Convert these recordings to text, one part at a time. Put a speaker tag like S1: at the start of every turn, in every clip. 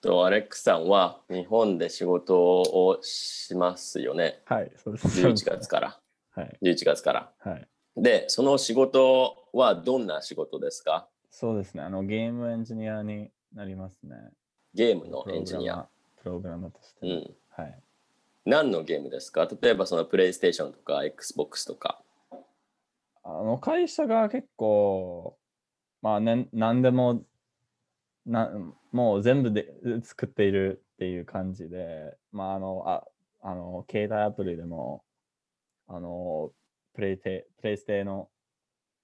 S1: と、アレックスさんは日本で仕事をしますよね。
S2: はい、そうです。
S1: 11月から。
S2: はい。
S1: 11月から。
S2: はい。
S1: で、その仕事はどんな仕事ですか？
S2: そうですね。あの、ゲームエンジニアになりますね。
S1: ゲームのエンジニア。
S2: プログラマーとして。
S1: うん。
S2: はい。
S1: 何のゲームですか？例えばそのプレイステーションとか XBOX とか。
S2: あの会社が結構、まあ、ね、何でもな、もう全部で作っているっていう感じで、まあ、あの、ああの携帯アプリでも、あの、プレイテプレイステの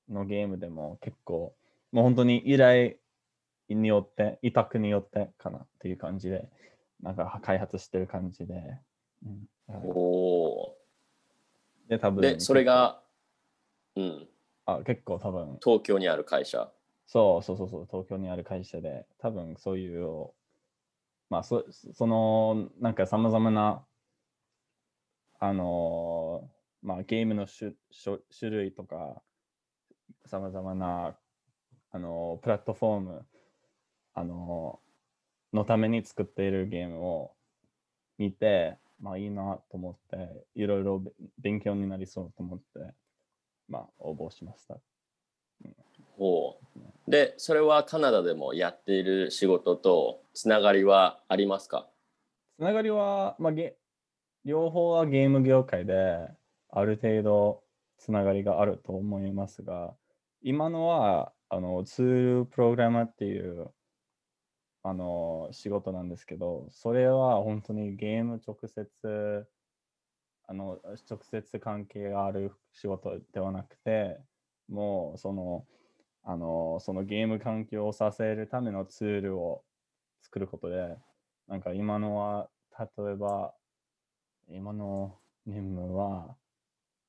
S2: のゲームでも結構、もう本当に依頼によって、委託によってかなっていう感じで、なんか開発してる感じで。うんはい
S1: おお
S2: で、多
S1: ー。
S2: 分
S1: で、それが、うん、
S2: あ結構多分
S1: 東京にある会社。
S2: そうそうそうそう、東京にある会社で、多分そういう、まあ、そその、なんかさまざまな、あのまあ、ゲームの種種類とか、さまざまな、あのプラットフォーム、あののために作っているゲームを見て、まあいいなと思って、いろいろ勉強になりそうと思って、まあ応募しました。
S1: うんおで、それはカナダでもやっている仕事とつながりはありますか？
S2: つながりは、まあ、ゲ両方はゲーム業界である程度つながりがあると思いますが、今のはあのツールプログラマーっていうあの仕事なんですけど、それは本当にゲーム直接あの直接関係がある仕事ではなくて、もうそのあのそのゲーム環境を支えるためのツールを作ることで、なんか今のは、例えば、今の任務は、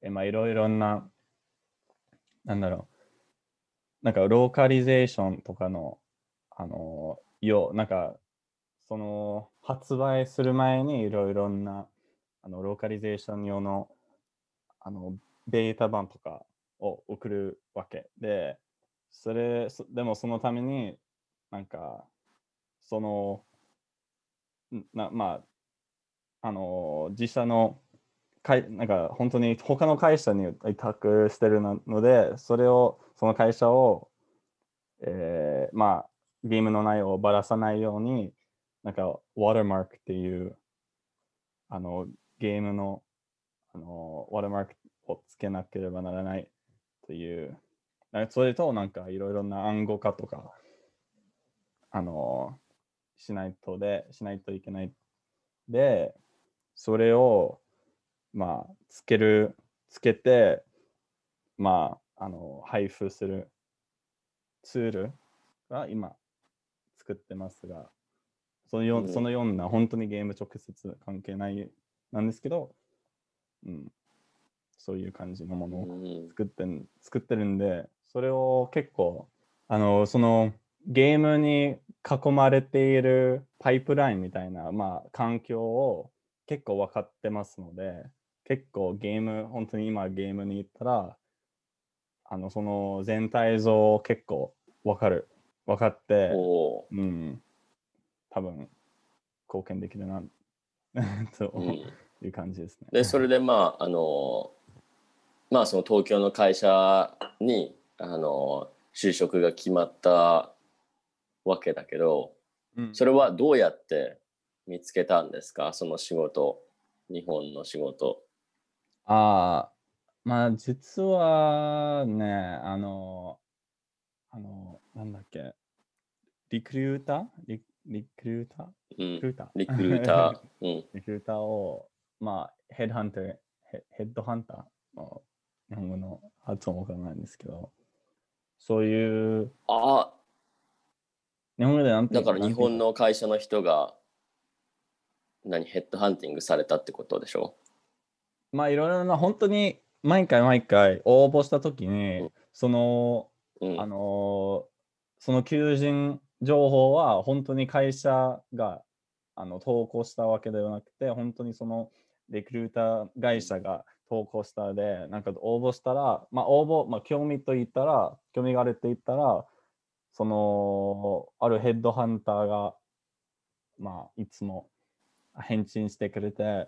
S2: えまあ、いろいろな、なんだろう、なんかローカリゼーションとかの、あの、よう、なんか、その、発売する前にいろいろな、あの、ローカリゼーション用の、あの、ベータ版とかを送るわけで、それ、でもそのために、なんか、その、なまあ、あの、自社の会、なんか本当に他の会社に委託してるので、それを、その会社を、えーまあ、ゲームの内容をばらさないように、なんか、ワーターマークっていう、あの、ゲームの、あの、ワーターマークをつけなければならないという、それと、なんか、いろいろな暗号化とか、あの、しないとで、しないといけない。で、それを、まあ、つける、つけて、まあ、あの、配布するツールが今作ってますが、そのよ,、
S1: うん
S2: そのような本当にゲーム直接関係ないなんですけど、うん、そういう感じのものを
S1: うん
S2: 作ってん作ってるんで、それを結構、あの、そのゲームに囲まれているパイプラインみたいな、まあ、環境を結構分かってますので、結構ゲーム、本当に今ゲームに行ったら、あの、その全体像を結構分かる。分かって、
S1: おう
S2: うん、多分貢献できるな、と
S1: うん
S2: いう感じですね。
S1: でそれでまああのまあその東京の会社にあの就職が決まったわけだけど
S2: うん。
S1: それはどうやって見つけたんですか？その仕事日本の仕事。
S2: ああ、まあ実はね、あの、あの、なんだっけ、リクルーター？リリクルーター？
S1: うん。
S2: リクルーター？
S1: リクルーター、うん、
S2: リクルーターを、まあ、ヘッドハンター、ヘヘッドハンターの日本語の発音わからないんですけど、そういう、
S1: あ。
S2: 日本語でなんて
S1: だから日本
S2: の、
S1: の会社の人が何？ヘッドハンティングされたってことでしょ？
S2: まあいろいろな、本当に毎回毎回応募したときに、
S1: うん。
S2: その、
S1: うん。
S2: あのーその求人情報は本当に会社があの投稿したわけではなくて、本当にそのレクルーター会社が投稿したで、なんか応募したら、まあ応募、まあ興味と言ったら、興味があるって言ったら、その、あるヘッドハンターが、まあ、いつも返信してくれて、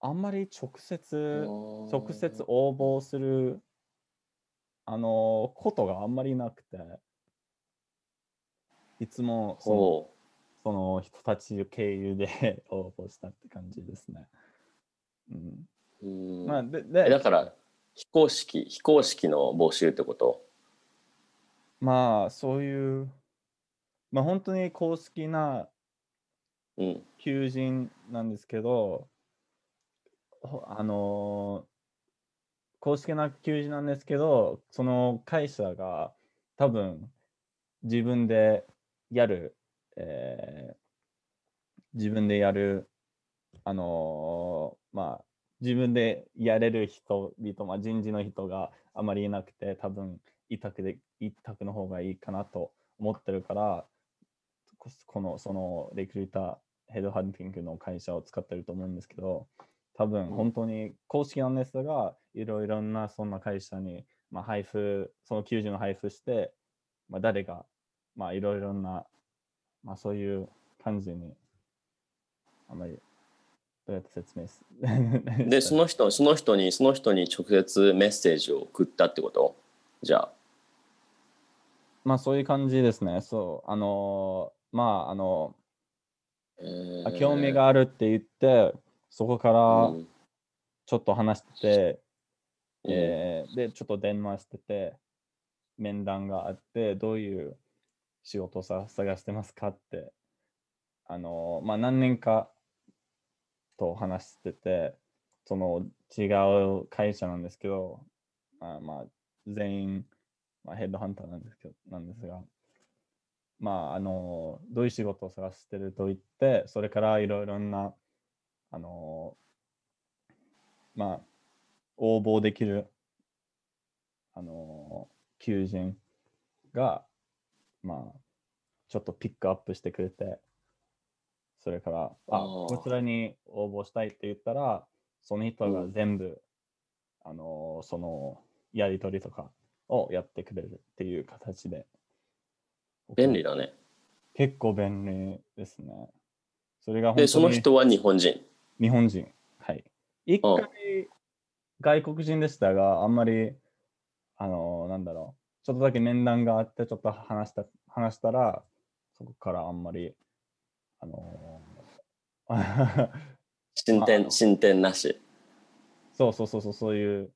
S2: あんまり直接、直接応募する、あの、ことがあんまりなくて、いつもその
S1: ほ
S2: その人たち経由で 応募したって感じですね。うん、
S1: ううん。
S2: まあ、で、
S1: え
S2: で。
S1: だから非公式非公式の募集ってこと？
S2: まあ、そういう、まあ、本当に公式な
S1: うん。
S2: 求人なんですけど、ほあのー公式な求人なんですけど、その会社が多分自分でやる、えー自分でやる、あのーまあ、自分でやれる人々、まあ、人事の人があまりいなくて、多分委託で、委託の方がいいかなと思ってるから、ここの、その、レクルーター、ヘッドハンティングの会社を使ってると思うんですけど、多分
S1: うん。
S2: 本当に公式なんですが、いろいろなそんな会社に、まあ、配布、その求人を配布して、まあ、誰が、まあ、いろいろな、まあ、そういう感じに、あまり、どうやって説明す
S1: でその人その人にその人に直接メッセージを送ったってこと？じゃあ。
S2: まあ、そういう感じですね。そう、あのーまあ、あの
S1: え
S2: あ
S1: ー
S2: 興味があるって言って、そこから
S1: うん。
S2: ちょっと話してて、
S1: うん。
S2: えーで、ちょっと電話してて、面談があって、どういう仕事をさ探してますかって、あの、まあ、何年かと話してて、その違う会社なんですけど、あまあ、全員、まあ、ヘッドハンターなんですけど、なんですが、まあ、あの、どういう仕事を探してると言って、それからいろいろな、あの、まあ、応募できる、あの、求人が、まあ、ちょっとピックアップしてくれて、それから、あ、こちらに応募したいって言ったら、その人が全部、あの、その、やり取りとかをやってくれるっていう形で。
S1: 便利だね
S2: 結構便利ですね。それが本
S1: でその人は日本人
S2: 日本人。はい。一
S1: うん
S2: 回外国人でしたが、あんまり、あの、なんだろう、ちょっとだけ面談があって、ちょっと話した話したら、そこからあんまり、あの、
S1: 進
S2: あ
S1: 展進展なし。
S2: そうそうそうそう、そういう、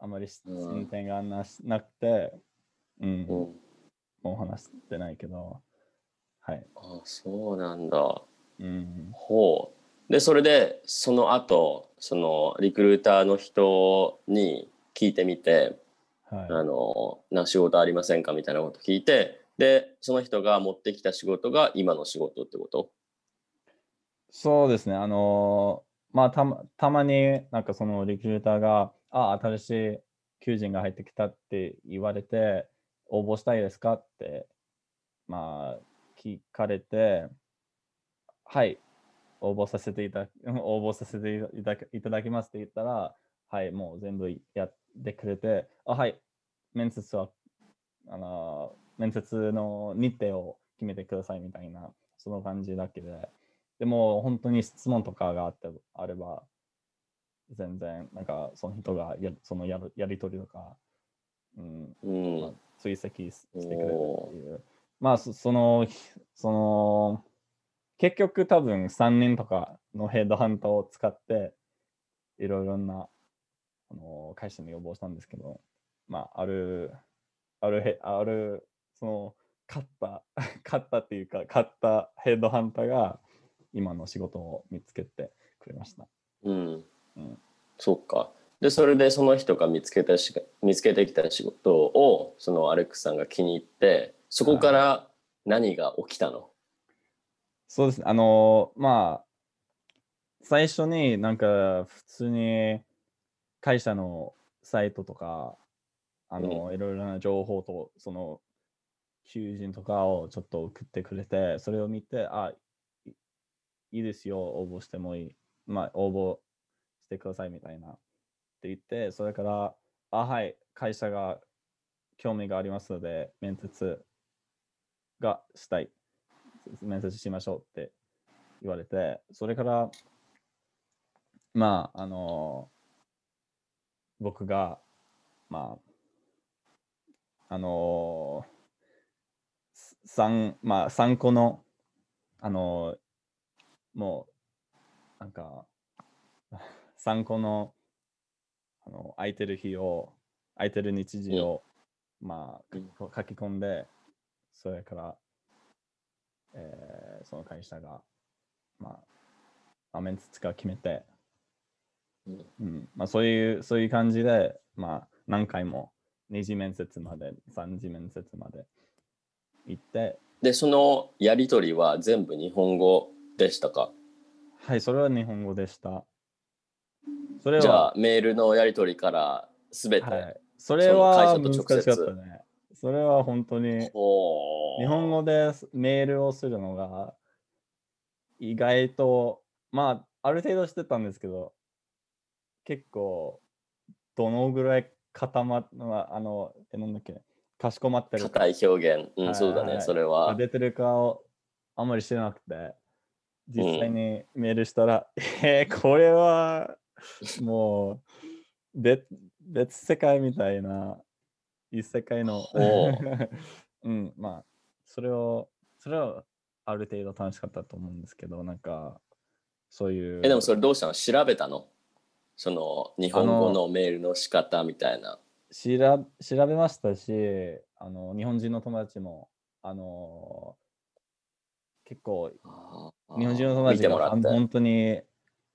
S2: あまり進展がなしなくて、うん、
S1: うん。
S2: もう話してないけど、はい。
S1: あそうなんだ。
S2: うん、
S1: ほう。でそれでその後そのリクルーターの人に聞いてみて
S2: はい。
S1: あのな仕事ありませんか？みたいなこと聞いてでその人が持ってきた仕事が今の仕事ってこと？
S2: そうですね。あのーまあたま、たまになんかそのリクルーターが、あ、新しい求人が入ってきたって言われて、応募したいですか？って、まあ、聞かれて、はい、応募させていた、応募させていたいただきますって言ったら、はい、もう全部やってくれて、あ、はい、面接は、あのー面接の日程を決めてくださいみたいな、その感じだけで、でも本当に質問とかがあってあれば、全然、なんかその人がやそのやるやり取りとか、うん、
S1: うん、
S2: まあ追跡ししてくれるっていう。まあ、そその、その、結局多分3人とかのヘッドハンターを使って、いろいろなあの会社に要望したんですけど、まあ、ある、あるへ、ある、その、勝った、勝ったっていうか、勝ったヘッドハンターが今の仕事を見つけてくれました。
S1: うん。
S2: うん。
S1: そっか。でそれでその人が見つけたし見つけてきた仕事をそのアレックスさんが気に入ってそこから何が起きたの、
S2: そうですね。あのまあ、最初になんか普通に会社のサイトとか、あの、いろいろな情報と、その、求人とかをちょっと送ってくれて、それを見て、あ、いいですよ、応募してもいい。まあ、応募してくださいみたいな。って言って、それから、あ、はい、会社が興味がありますので、面接がしたい。面接しましょうって言われて、それから、まあ、あの僕が、まあ、あの三、まあ、3個の、あのもう、なんか、3個の、あの、空いてる日を、空いてる日時を、まあ、
S1: うん
S2: 書き込んで、それから、えーその会社が、まあ、まあ、面接が決めて、
S1: うん。
S2: うん。まあ、そういう、そういう感じで、まあ、何回も二次面接まで、三次面接まで行って、
S1: で、そのやりとりは全部日本語でしたか？
S2: はい、それは日本語でした。それは、
S1: じゃあ、メールのやりとりからすべて。
S2: はい、それは難し
S1: 社と直接
S2: かったね。それは本当に日本語でメールをするのが意外とまあある程度してたんですけど結構どのぐらい固まっまああのえなんだっけかしこまってる。か
S1: 硬い表現。うん、
S2: はい
S1: そうだね、
S2: はい
S1: それは。
S2: 出てるかをあんまり知らなくて。実際にメールしたら、えー、これはもう別別世界みたいな異世界の
S1: ほ
S2: うんまあそれをそれはある程度楽しかったと思うんですけどなんかそういう。
S1: え、でもそれどうしたの？調べたの？その日本語のメールの仕方みたいな。
S2: しら調べましたしあの日本人の友達もあの結構日本人の友達。が本当に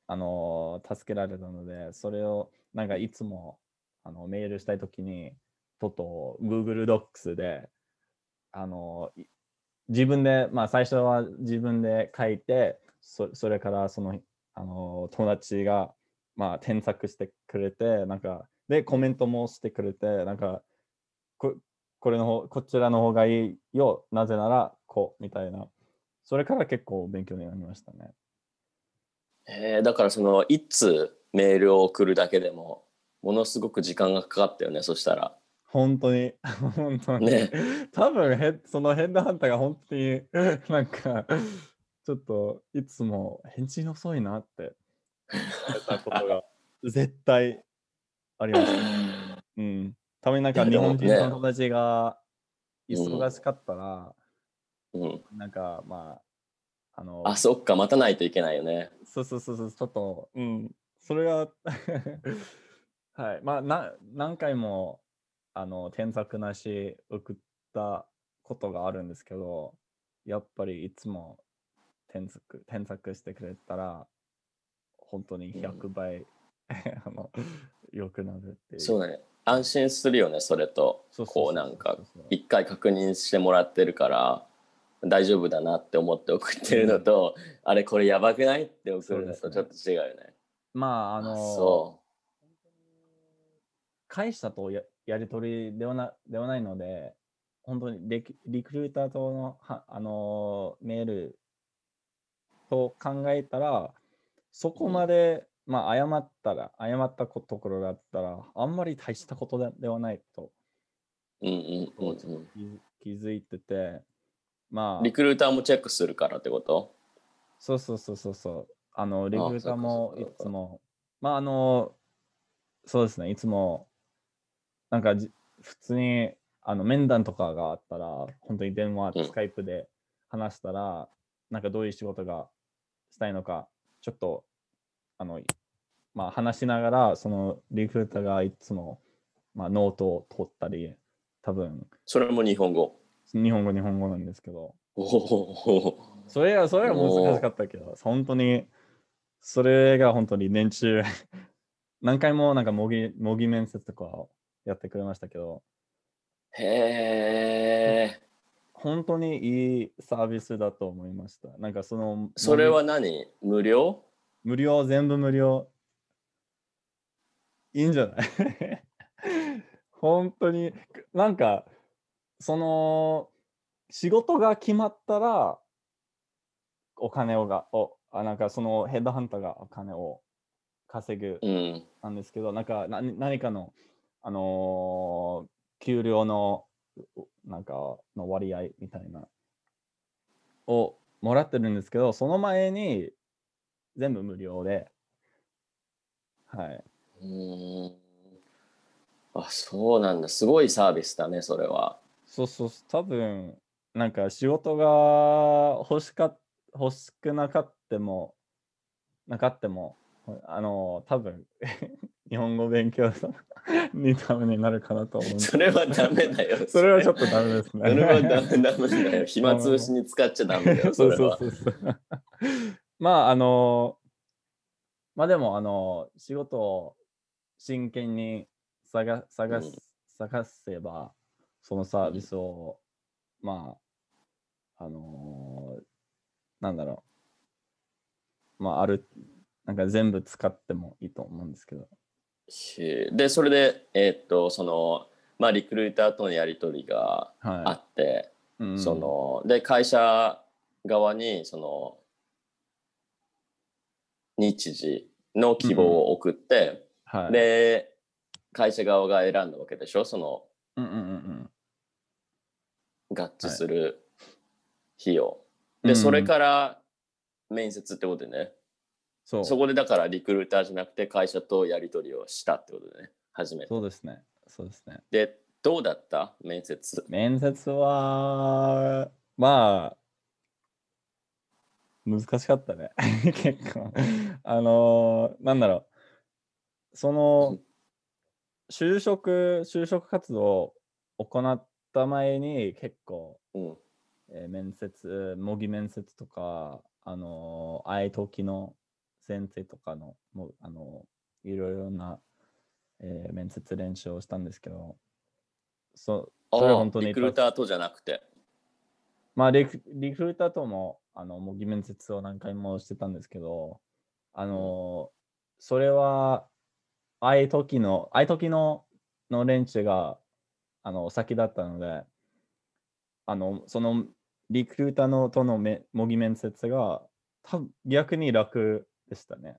S2: あの助けられたので、それをなんかいつもあのメールしたいときに、とと Google Docs であのい自分で、まあ最初は自分で書いて、そそれからそのあの友達がまあ添削してくれて、なんかでコメントもしてくれて、なんかここれの方、こちらの方がいいよ、なぜならこうみたいな。それから結構勉強になりましたね。
S1: えーだからそのいつメールを送るだけでもものすごく時間がかかったよねそしたら
S2: 本当に、本当に。
S1: ね
S2: 多分ヘそのヘッドハンターが本当に なんか、ちょっといつも返信遅いなって 言ったことが絶対あります。うん。たまになんか日本人
S1: ね
S2: の友達が
S1: うん
S2: 忙しかったら、
S1: うん、
S2: なんかまあ、あの、
S1: あそっか待たないといけないよね。
S2: そうそうそうそう、ちょっと、うん、それは、はい、まあ、な何回も、あの、添削なし送ったことがあるんですけど、やっぱりいつも添削、添削してくれたら、本当に100倍、あの、良くなるっていう。
S1: そうだね。安心するよねそれと。こうなんか一回確認してもらってるから大丈夫だなって思って送ってるのと、あれこれやばくないって送るのとちょっと違うよね。
S2: まあ、あ
S1: あ
S2: の、
S1: そ
S2: 会社とややり取りではなではないので、本当にリクリクルーターとのはあのメールと考えたら、そこまで、まあ、誤ったら、誤ったこところだったら、あんまり大したことでではないと。
S1: ううんうんうんうん。
S2: 気気づいてて、まあ。
S1: リ、クルーターもチェックするからってこと？
S2: そうそうそうそうそう。あの、リクルーター
S1: そ
S2: もいつも、まあ、あの、そうですね、いつも、なんかじ普通に、あの、面談とかがあったら、本当に電話、
S1: うん。
S2: スカイプで話したら、なんかどういう仕事がしたいのか、ちょっと、あの、まあ、話しながら、そのリクルーターがいつも、まあ、ノートを取ったり、多分、
S1: それも日本語？
S2: 日本語、日本語なんですけど、それが、それが難しかったけど、本当に、それが本当に年中、何回もなんか模擬模擬面接とかをやってくれましたけど、
S1: へえ
S2: 本当にいいサービスだと思いました。なんかその、
S1: それは何？無料？
S2: 無料、全部無料。いいんじゃない？本当に、なんか、その、仕事が決まったら、お金をが、おあなんかそのヘッドハンターがお金を稼ぐ
S1: うん。
S2: なんですけど、なんかな何かの、あのー給料のうなんかの割合みたいなをもらってるんですけど、その前に全部無料で、はい。
S1: うーん。あ、そうなんだ。すごいサービスだね、それは。
S2: そうそう、多分なんか仕事が欲しか欲しくなかっても、なかっても、あの、多分 日本語勉強 にためになるかなと思う
S1: それはダメだよ。
S2: それはちょっとダメですね。
S1: それはダメダメだよ。暇つぶしに使っちゃダメだよ、そ
S2: そう
S1: れは。
S2: そうそうそう。まあ、あの、まあでも、あの、仕事を真剣に探探す、
S1: うん
S2: 探せば、そのサービスを、まあ、あのなんだろう。まあ、ある、なんか全部使ってもいいと思うんですけど。
S1: しで、それで、えーっと、その、まあ、リクルーターとのやり取りがあ
S2: は
S1: って、
S2: い。うん
S1: そ、の、で、会社側に、その、日時の希望を送って、
S2: はい。
S1: で、会社側が選んだわけでしょ？その、
S2: うんうんうん
S1: 合致する費用。
S2: うん。
S1: で、それ
S2: ら、
S1: から面接ってことでね。
S2: そ
S1: こでだからリクルーターじゃなくて会社とやり取りをしたってことでね。初めて。
S2: そうですね。そうですね。
S1: で、どうだった？面接。
S2: 面接は、まあ、難しかったね。結構。あのーなんだろう。その、就職、就職活動を行った前に結構、
S1: うん。
S2: えー面接、模擬面接とか、あのー、あいときの先生とかの、もうあのーいろいろな、えー面接練習をしたんですけど、そそれは
S1: あ
S2: 本当に
S1: リクルーターとじゃなくて。
S2: まあリク、リクルーターとも、あの、模擬面接を何回もしてたんですけど、あの、それは、ああいう時の、ああいう時の、の連中が、あの、先だったので、あの、その、リクルーターのとのめ模擬面接が、多分逆に楽でしたね。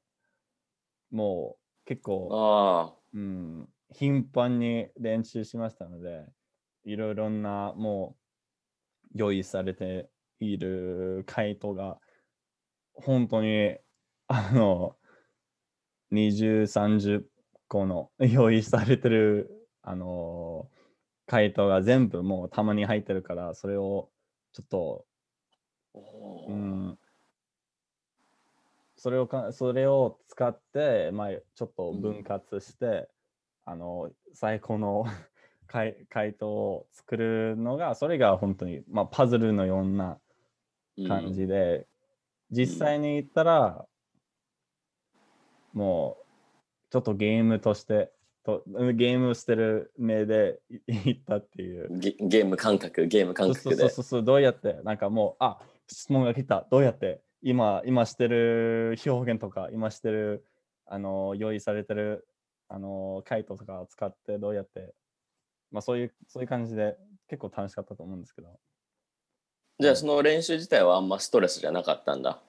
S2: もう、結構。うん、頻繁に練習しましたので、いろいろなもう用意されている回答が本当にあの20、30個の用意されてるあの回答が全部もうたまに入ってるから、それをちょっと、うん、それをかそれを使って、まあ、ちょっと分割して、あの最高の回回答を作るのがそれが本当に、まあ、パズルのような感じで、実際に言ったら、もうちょっとゲームとしてとゲームしてる目で言ったっていう。
S1: ゲゲーム感覚、ゲーム感覚で
S2: そうそう。そうそう、どうやって、なんかもう、あ質問が来た、どうやって、今、今してる表現とか、今してる、あの、用意されてる、あの、回答とかを使って、どうやって、まあそういう、そういう感じで、結構楽しかったと思うんですけど。い
S1: じゃあその練習自体はあんまストレスじゃなかったんだ。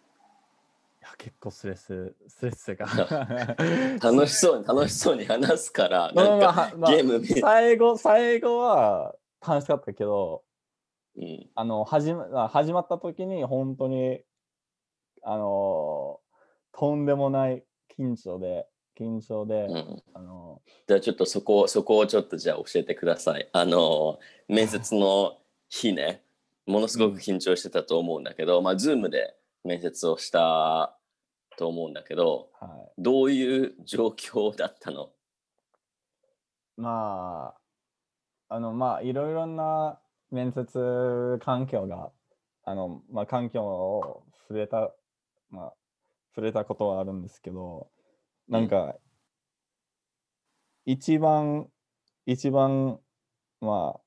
S2: や、結構ストレス、ストレスが。
S1: 楽しそうに楽しそうに話すから、
S2: まあ
S1: なんか
S2: まあまあ
S1: ゲーム見、
S2: 最後、最後は楽しかったけど、
S1: うん、
S2: あの始ま始まった時に本当にあのとんでもない緊張で緊張で、
S1: うん。
S2: あの
S1: じゃあちょっとそこそこをちょっとじゃあ教えてください。あの面接の日ね、ものすごく緊張してたと思うんだけど、まあズームで面接をしたと思うんだけど、
S2: はい、
S1: どういう状況だったの？
S2: まああのまあいろいろな面接環境があのまあ環境を触れたまあ触れたことはあるんですけどなんか、一番一番まあ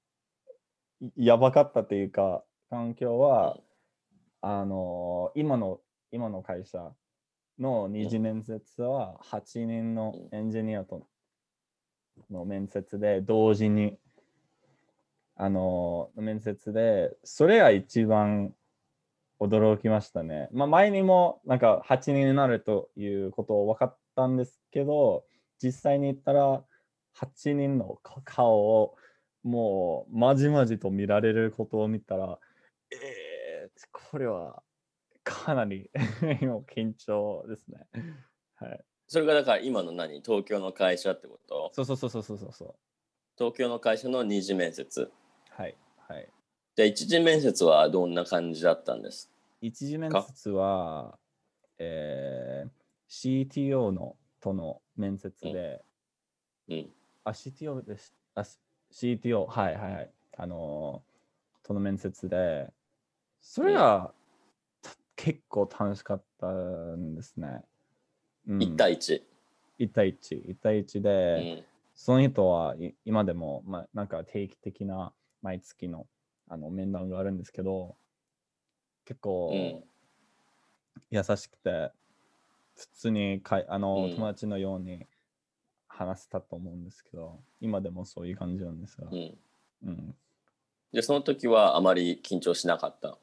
S2: いやばかったというか環境は、あの今の今の会社の二次面接は8人のエンジニアとの面接で同時にあの面接でそれが一番驚きましたね。まあ前にもなんか8人になるということを分かったんですけど実際に言ったら8人の顔をもうまじまじと見られることを見たらこれはかなり 今緊張ですね。はい。
S1: それがだから今の何？東京の会社ってこと？
S2: そうそうそうそうそうそう。
S1: 東京の会社の二次面接。
S2: はい。はい。
S1: じゃあ一次面接はどんな感じだったんです？
S2: 一次面接は、えー、CTO のとの面接で、
S1: うん。
S2: あ、CTO です。あ、CTO、はいはいはい。あのーとの面接で、それが、た結構楽しかったんですね。うん
S1: 1対1。
S2: 一対一一対一
S1: う
S2: で、
S1: ん。
S2: その人はい今でも、まあ、なんか定期的な毎月のあの面談があるんですけど、結構
S1: うん
S2: 優しくて、普通にかいあの、
S1: うん
S2: 友達のように話せたと思うんですけど、今でもそういう感じなんですが
S1: う、ん。
S2: うん、
S1: で、その時はあまり緊張しなかった？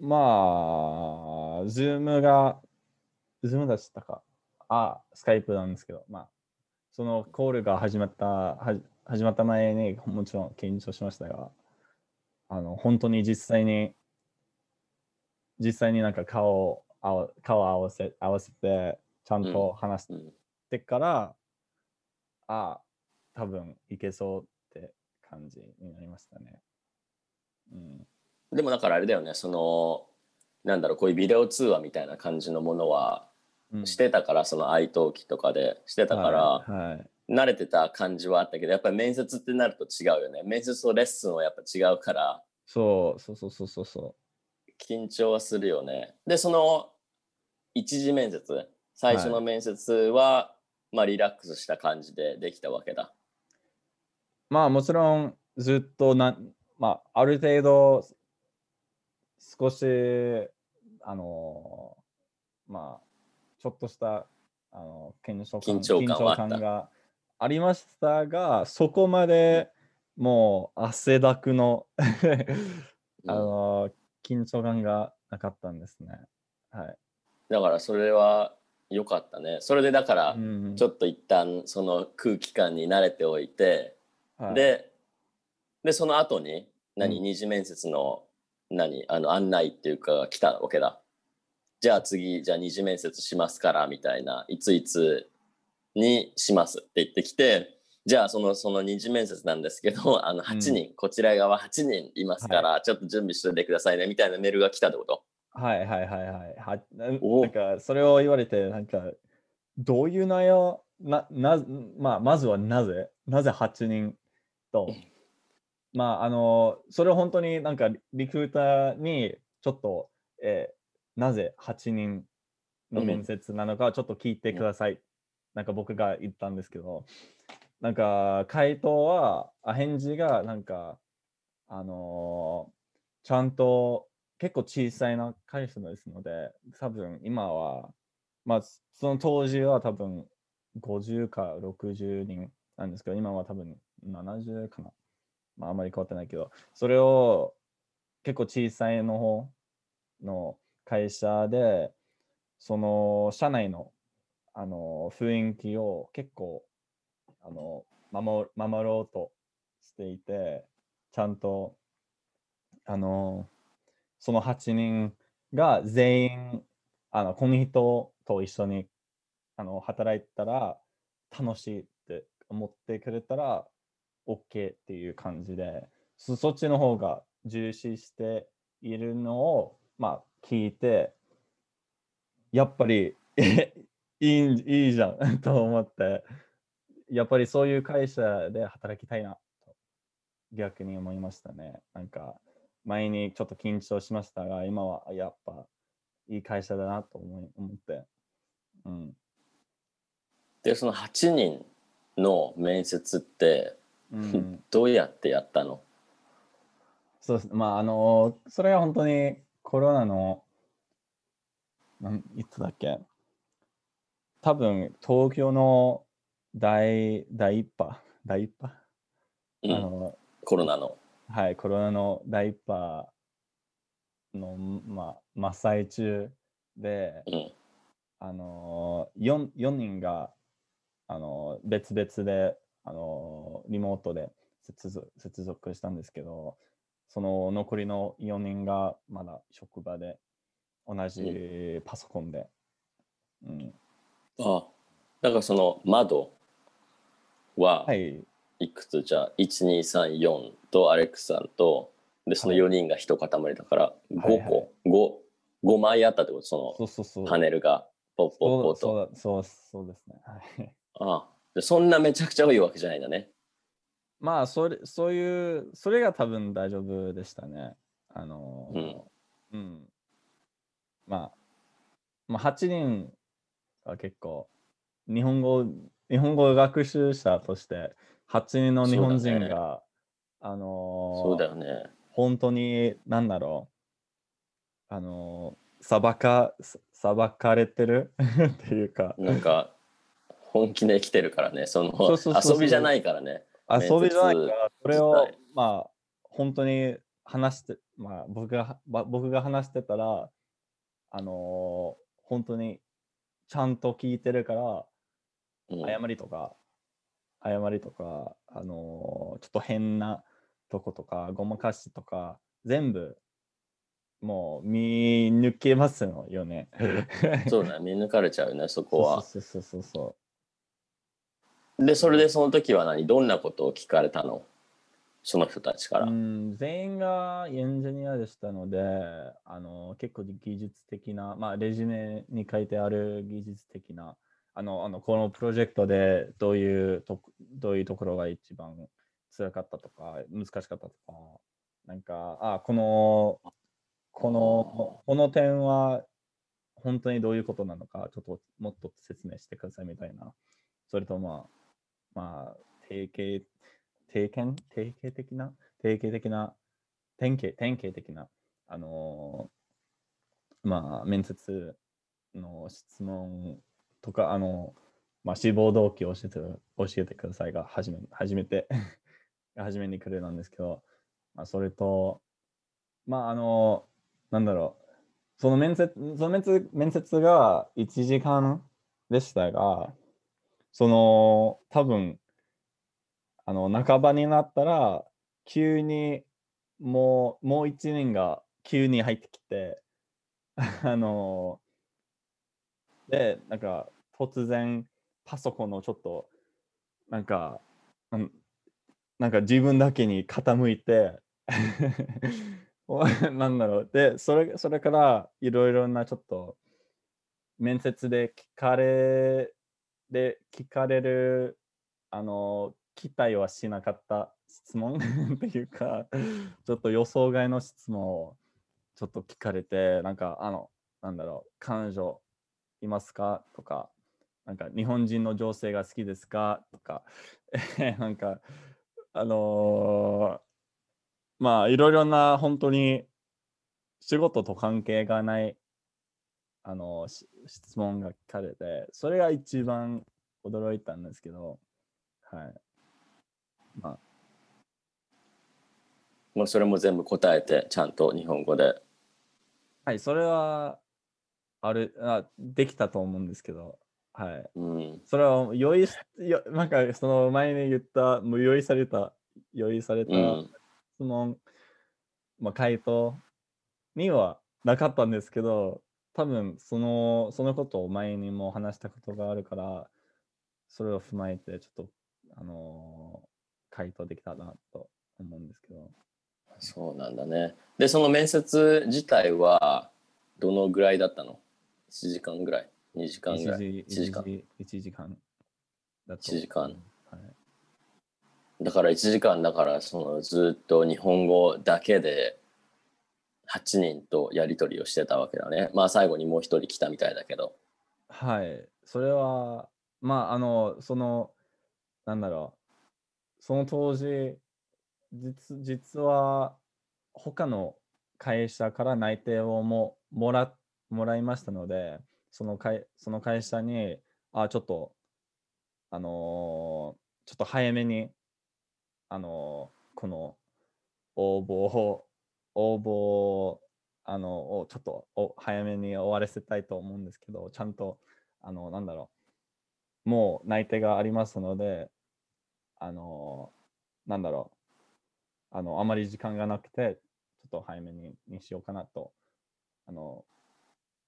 S2: まあ、 Zoom が、 Zoom だしたか、あ、 Skype なんですけど、まあ、そのコールが始まった、はじ始まった前にもちろん緊張しましたが、あの、本当に実際に、実際になんか顔を顔を合わせ合わせて、ちゃんと話し
S1: うん。
S2: てから、あ、多分いけそうって感じになりましたね。うん。
S1: でもだからあれだよね、その、なんだろう、こういうビデオ通話みたいな感じのものは
S2: うん
S1: してたから、その愛登記とかでしてたから、
S2: はいはい
S1: 慣れてた感じはあったけど、やっぱり面接ってなると違うよね。面接とレッスンはやっぱ違うから、
S2: そうそうそうそうそうそ
S1: 緊張はするよね。で、その一次面接、最初の面接は、まあリラックスした感じでできたわけだ。
S2: う。まあもちろんずっとな、まあある程度少し、あの、まあちょっとした、あの、緊張感
S1: 緊張感
S2: がありましたが、そこまでもう汗だくの、あの、緊張感がなかったんですね。はい。
S1: だからそれは良かったね。それでだから、
S2: うん
S1: ちょっと一旦その空気感に慣れておいて、
S2: はい
S1: ででその後に何、
S2: うん
S1: 二次面接の何あの案内っていうかが来たわけだ。じゃあ次じゃあ二次面接しますからみたいないついつにしますって言ってきてじゃあそのその二次面接なんですけど あの8人、こちら側8人いますから、ちょっと準備しておいてくださいねみたいなメールが来たってこと？
S2: はいはいはいはい。はなんかそれを言われて、なんかどういう内容？なな、まあ、まずはなぜ？なぜ8人と、まあ、あの、それを本当になんかリクルーターにちょっと、えーなぜ8人の面接なのかちょっと聞いてください。なんか僕が言ったんですけど、なんか回答は、あ返事がなんか、あのーちゃんと結構小さいな会社ですので、多分今は、まあ、その当時は多分50か60人なんですけど、今は多分70かな。まあ、あまり変わってないけど、それを結構小さいの方の会社で、その社内のあの雰囲気を結構あの守守ろうとしていて、ちゃんとあのその8人が全員あのこの人と一緒にあの働いたら楽しいって思ってくれたら OK っていう感じでそっちの方が重視しているのをまあ聞いてやっぱり いいいいじゃん と思ってやっぱりそういう会社で働きたいなと逆に思いましたね。なんか前にちょっと緊張しましたが今はやっぱいい会社だなと思い思って。うん。
S1: でその8人の面接って
S2: うん、
S1: どうやってやったの？
S2: そうです。まああのそれは本当にコロナのなんいつだっけ？多分東京の第第一波？第一波、
S1: うん。
S2: あの
S1: コロナの。
S2: はいコロナの第一波の、まあ、真っ最中で、
S1: うん。
S2: あの 4, 4人があの別々であのリモートで接続接続したんですけどその残りの4人がまだ職場で同じパソコンで。うん、
S1: あだからその窓は
S2: はい。
S1: いくつ？じゃあ1234とアレックスさんとでその4人が一塊だから5個、
S2: はいはい
S1: 五五 5, 枚あったってこと？そ。のパネルがポッポッポッと
S2: そうそうそうですね。はい、
S1: ああでそんなめちゃくちゃ多いわけじゃないんだね。
S2: まあそれ、そういう、それが多分大丈夫でしたね。あのー、うん。まあ、まあ、8人は結構、日本語、日本語学習者として、8人の日本人が、
S1: ね。
S2: あのー
S1: そうだよね。
S2: 本当に、なんだろう、あのー、裁か、裁かれてる？っていうか、
S1: なんか本気で生きてるからね。その遊びじゃないからね。
S2: 遊びじゃないから、それをまあ、本当に話して、まあ、僕が、ば僕が話してたら、あのー本当にちゃんと聞いてるから、
S1: うん。
S2: 誤りとか、誤りとか、あのーちょっと変なとことか、ごまかしとか、全部、もう見抜けますよね。
S1: そうだね見抜かれちゃうよねそこは。
S2: そうそうそうそう
S1: でそれでその時は何？どんなことを聞かれたの？その人たちから、
S2: 全員がエンジニアでしたので、あの結構技術的な、まあ、レジュメに書いてある技術的な、あの、あのこのプロジェクトでどういうとどういうところが一番辛かったとか、難しかったとか、なんか、あ、この、この、この点は本当にどういうことなのか、ちょっともっと説明してくださいみたいな。それとまあ、まあ、定型、定型？定型的な？定型的な？典型典型的な？あのーまあ面接の質問とかあのまあ志望動機を教えて教えてくださいが初め初めて 初めに来るなんですけど、まあ、それとまああのなんだろう。その面接その面接面接が1時間でしたがその多分あの半ばになったら急にもうもう一人が急に入ってきて あのでなんか突然パソコンのちょっとなんかなんか自分だけに傾いて なんだろう。でそれそれからいろいろなちょっと面接で聞かれで聞かれるあの期待はしなかった質問 っていうかちょっと予想外の質問をちょっと聞かれてなんかあのなんだろう彼女いますか？とかなんか日本人の女性が好きですか？とか なんかあのーまあいろいろな本当に仕事と関係がないあのし質問が聞かれてそれが一番驚いたんですけどはい。まあ。
S1: もうそれも全部答えてちゃんと日本語で。
S2: はいそれはあるあできたと思うんですけどはい。
S1: うん。
S2: それは用意しよなんかその前に言ったもう用意された用意された
S1: うん。
S2: 質問、まあ、回答にはなかったんですけど多分そのそのことを前にも話したことがあるからそれを踏まえてちょっとあのー回答できたなと思うんですけど。
S1: そうなんだね。でその面接自体はどのぐらいだったの ?1 時間ぐらい？2時間ぐらい
S2: ？1
S1: 1時間？
S2: 時1時間だと
S1: 1時間。
S2: はい、
S1: だから1時間だからそのずっと日本語だけで8人とやり取りをしてたわけだね。まあ最後にもう一人来たみたいだけど。
S2: はい、それは、まあ、あの、その、なんだろう、その当時、実実は、他の会社から内定をももらもらいましたので、その会その会社に、あ、ちょっと、あのーちょっと早めに、あのーこの応募を、応募をあの、ちょっとお早めに終わらせたいと思うんですけど、ちゃんと、あの、なんだろう、もう内定がありますので、あの、なんだろう。あのあまり時間がなくて、ちょっと早めににしようかなと、あの、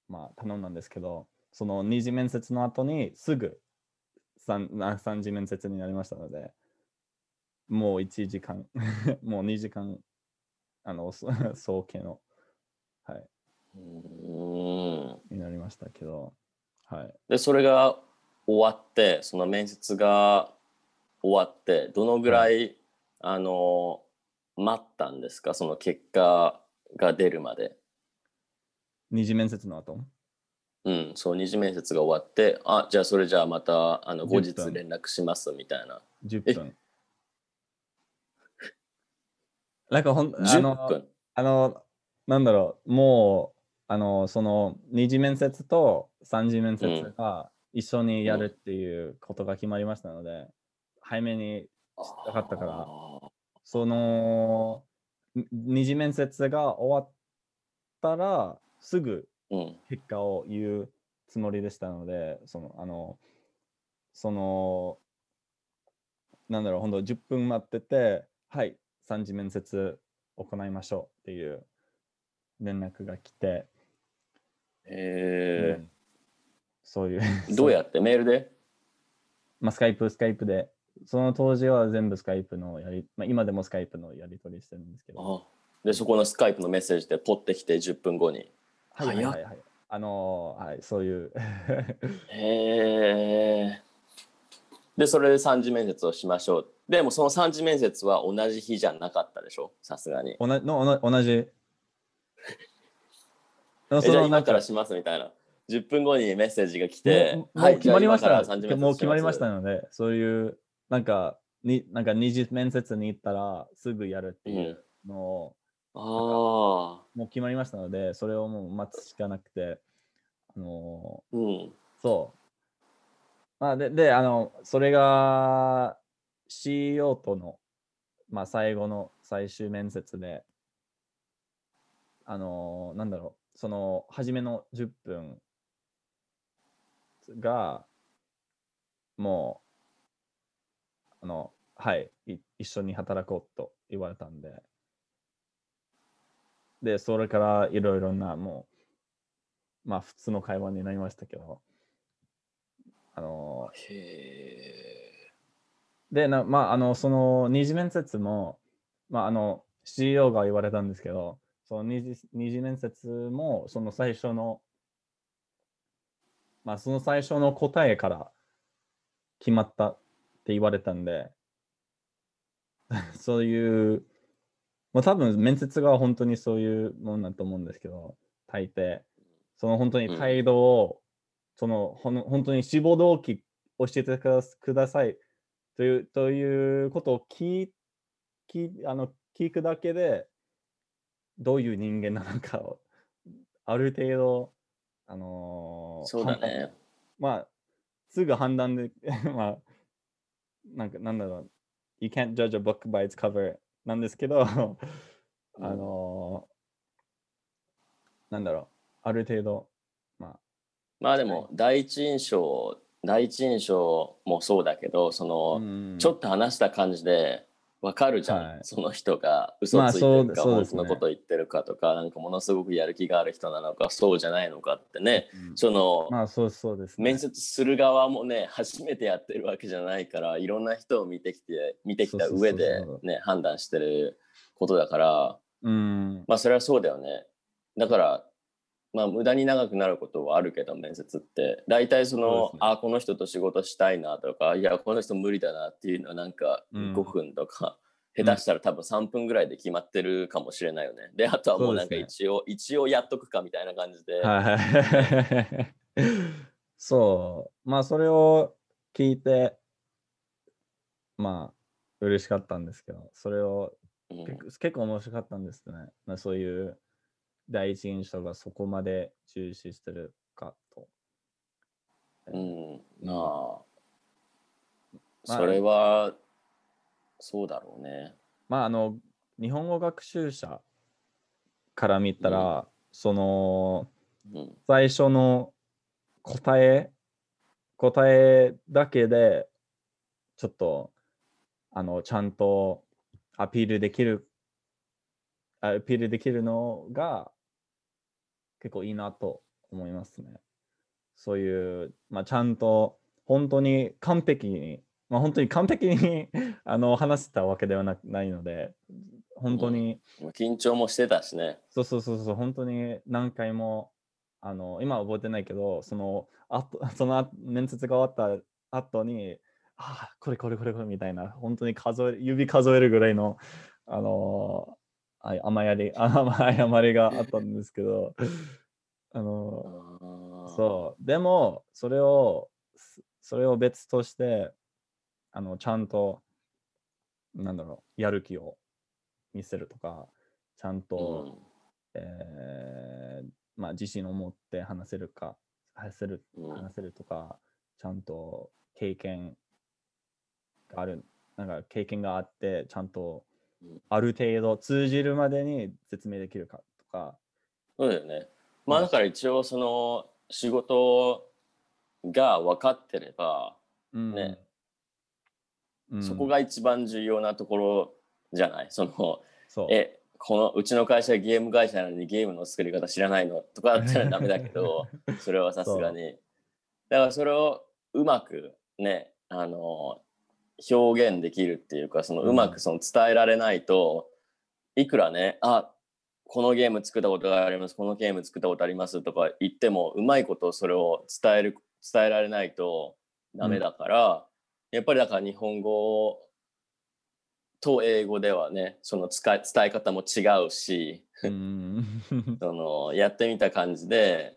S2: まあ、頼んだんですけど、その二次面接の後にすぐ三三次面接になりましたので、もう1時間、もう2時間、あの、そ 早計の、はい、
S1: うーん
S2: になりましたけど、はい。
S1: でそれが終わってその面接が終わってどのぐらい、あの待ったんですか？その結果が出るまで。
S2: 二次面接の後？
S1: うん、そう二次面接が終わってあじゃあそれじゃあまたあの後日
S2: 10分
S1: 連絡しますみたいな。
S2: 10分。なんかほんあ
S1: 10
S2: の
S1: 分。
S2: あの、なんだろう、もう、あの、その二次面接と三次面接が一緒にやるっていうことが決まりましたので、早めにしたかったから。そのに二次面接が終わったらすぐ
S1: うん。
S2: 結果を言うつもりでしたので、その、あの、その、なんだろう、ほんと10分待ってて、はい、三次面接行いましょうっていう連絡が来て、
S1: え
S2: うん。そういう。
S1: ー、どうやって？メールで？
S2: まあ、スカイプ、スカイプで、その当時は全部スカイプのやり、まあ、今でもスカイプのやり取りしてるんですけど、
S1: あでそこのスカイプのメッセージでポッてきて10分後に。
S2: はいはいはいはい。あのーはい、そういう。
S1: へえ。でそれで三次面接をしましょう。でもその三次面接は同じ日じゃなかったでしょ？さすがに。
S2: 同じの同同じ。
S1: えじゃあ今からしますみたいな。10分後にメッセージが来て、
S2: もうもう決まりました、もう決まりました
S1: し
S2: ので、そういう、なんか、になんか二次面接に行ったらすぐやるっていうのを、
S1: ます。あ
S2: もう決まりましたので、それをもう待つしかなくて、あの
S1: あ、うん。
S2: ーそう。まあ、で、で、あの、それが CEO との、まあ、最後の最終面接で、あのなんだろう、その、初めの10分が、もう、あの、はい、い一緒に働こうと言われたんで、で、それからいろいろな、もう、まあ、普通の会話になりましたけど、あので、なまあ、あの、その二次面接も、まあ、あの、CEO が言われたんですけど、その二次二次面接も、その最初の、まあ、その最初の答えから決まったって言われたんで、そういう、まあ、多分面接が本当にそういうもんだと思うんですけど、大抵、その本当に態度を、そのほの本当に志望動機教えてくださいというということを聞い聞いあの聞くだけで、どういう人間なのかを、ある程度、あのー
S1: そうだね。
S2: まあ、すぐ判断で、まあ、なんか、なんだろう、You can't judge a book by its cover なんですけど、あのーなんだろう、ある程度、ま
S1: まあでも第一印象第一印象もそうだけどそ
S2: あ、
S1: の、
S2: うん。
S1: ちょっと話した感じでわかるじゃん、
S2: はい。
S1: その人が嘘
S2: まあ
S1: ついてるか、本当のこと言ってるかとかなんかものすごくやる気がある人なのかそうじゃないのかってね、
S2: うん。
S1: その、
S2: まあ、そうそうですね。
S1: 面接する側もね初めてやってるわけじゃないからいろんな人を見てきて見てきた上でね判断してることだから
S2: うん、
S1: まあそれはそうだよね。だからまあ無駄に長くなることはあるけど面接って。大体その
S2: そね。
S1: あこの人と仕事したいなとかいやこの人無理だなっていうのはなんか
S2: うん。
S1: 5分とか、下手したら多分3分ぐらいで決まってるかもしれないよね。であとはもうなんか一応、一応やっとくかみたいな感じで。
S2: そう、まあ、それを聞いて、まあ、嬉しかったんですけど、それを
S1: うん。
S2: 結構結構面白かったんですね。まあ、そういう第一印象がそこまで重視してるかと。
S1: うん、まあ、
S2: まあ
S1: それは、そうだろうね。
S2: まあ、あの、日本語学習者から見たら、その、
S1: うん、
S2: 最初の答え、答えだけで、ちょっと、あの、ちゃんとアピールできるアピールできるのが結構いいなと思いますね。そういう、まあ、ちゃんと本当に完璧に、まあ、本当に完璧に あの話してたわけではなないので、本当に、
S1: 緊張もしてたしね。
S2: そうそうそうそう、本当に何回も、あの今は覚えてないけど、そのあと その面接が終わった後に、ああ、これこれこれこれみたいな、本当に数え指数えるぐらいの、あのあ甘やり、甘りがあったんですけど、あのそう、でも、それを、それを別として、あのちゃんと、なんだろう、やる気を見せるとか、ちゃんと、えーまあ、自信を持って話せるか、話せる
S1: うん。
S2: 話せるとか、ちゃんと経験がある、なんか経験があって、ちゃんと
S1: うん
S2: ある程度通じるまでに説明できるかとか、
S1: そうだよね。まあだから一応その仕事が分かってれば、
S2: うん。
S1: ね。
S2: うん。
S1: そこが一番重要なところじゃない？その
S2: そう。
S1: えこのうちの会社ゲーム会社なのにゲームの作り方知らないのとかだったらダメだけど それはさすがに。だからそれをうまくねあの表現できるっていうかその
S2: うん。
S1: うまくその伝えられないと、いくらねあこのゲーム作ったことがありますこのゲーム作ったことありますとか言ってもうまいことそれを伝える伝えられないとダメだから、やっぱりだから日本語と英語ではねその使い伝え方も違うし
S2: うん。
S1: そのやってみた感じで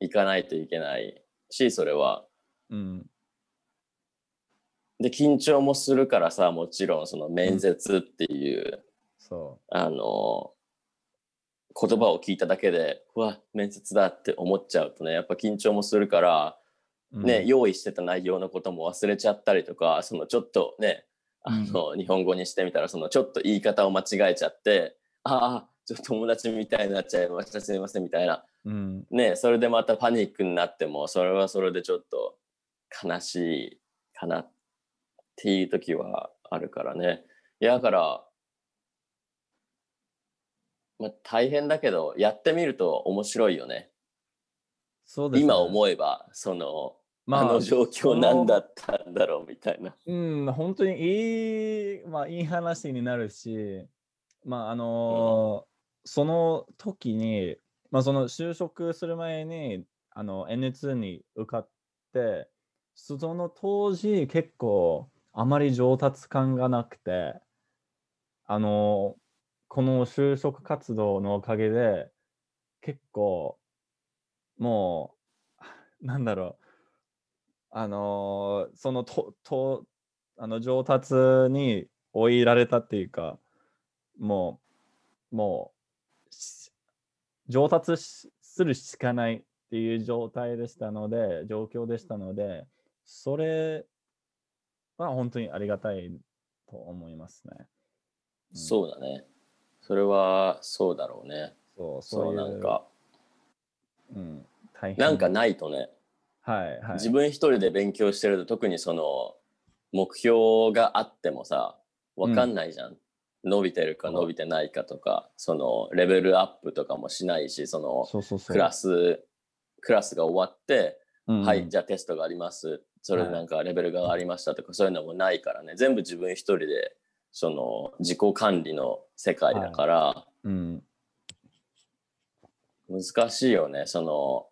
S1: いかないといけないしそれは。
S2: うん
S1: で緊張もするからさもちろんその面接っていう、
S2: そ
S1: あの言葉を聞いただけでうわ面接だって思っちゃうとねやっぱ緊張もするから、
S2: う。
S1: ね
S2: うん
S1: 用意してた内容のことも忘れちゃったりとかそのちょっとねあの、日本語にしてみたらそのちょっと言い方を間違えちゃってああちょっと友達みたいになっちゃいましたすみませんみたいな。
S2: うん。
S1: ねそれでまたパニックになってもそれはそれでちょっと悲しいかなっていう時はあるからね。いやだから、まあ、大変だけどやってみると面白いよね。
S2: そうですね。
S1: 今思えばその、
S2: ま
S1: あの状況何だったんだろうみたいな。
S2: うん、本当にいい、まあ、いい話になるし、まあ、あのーその時に、まあ、その就職する前に、あの、N2 に受かって、その当時結構あまり上達感がなくて、あのこの就職活動のおかげで、結構、もう、なんだろう、あのそのととあの上達に追いられたっていうか、もう、もう、上達するしかないっていう状態でしたので、状況でしたので、それは本当にありがたいと思いますね。うん。
S1: そうだね。それはそうだろうね。
S2: そう、
S1: そ
S2: そうういう
S1: なんか。
S2: うん、大変。
S1: なんかないとね。
S2: はいはい。
S1: 自分一人で勉強してると特にその目標があってもさ分かんないじゃん、伸びてるか伸びてないかとかそのレベルアップとかもしないしその。クラスクラスが終わって、
S2: うん。
S1: はいじゃあテストがありますそれでなんかレベルが上がりましたとか、そういうのもないからね。全部自分一人でその自己管理の世界だから、
S2: うん。
S1: 難しいよね。その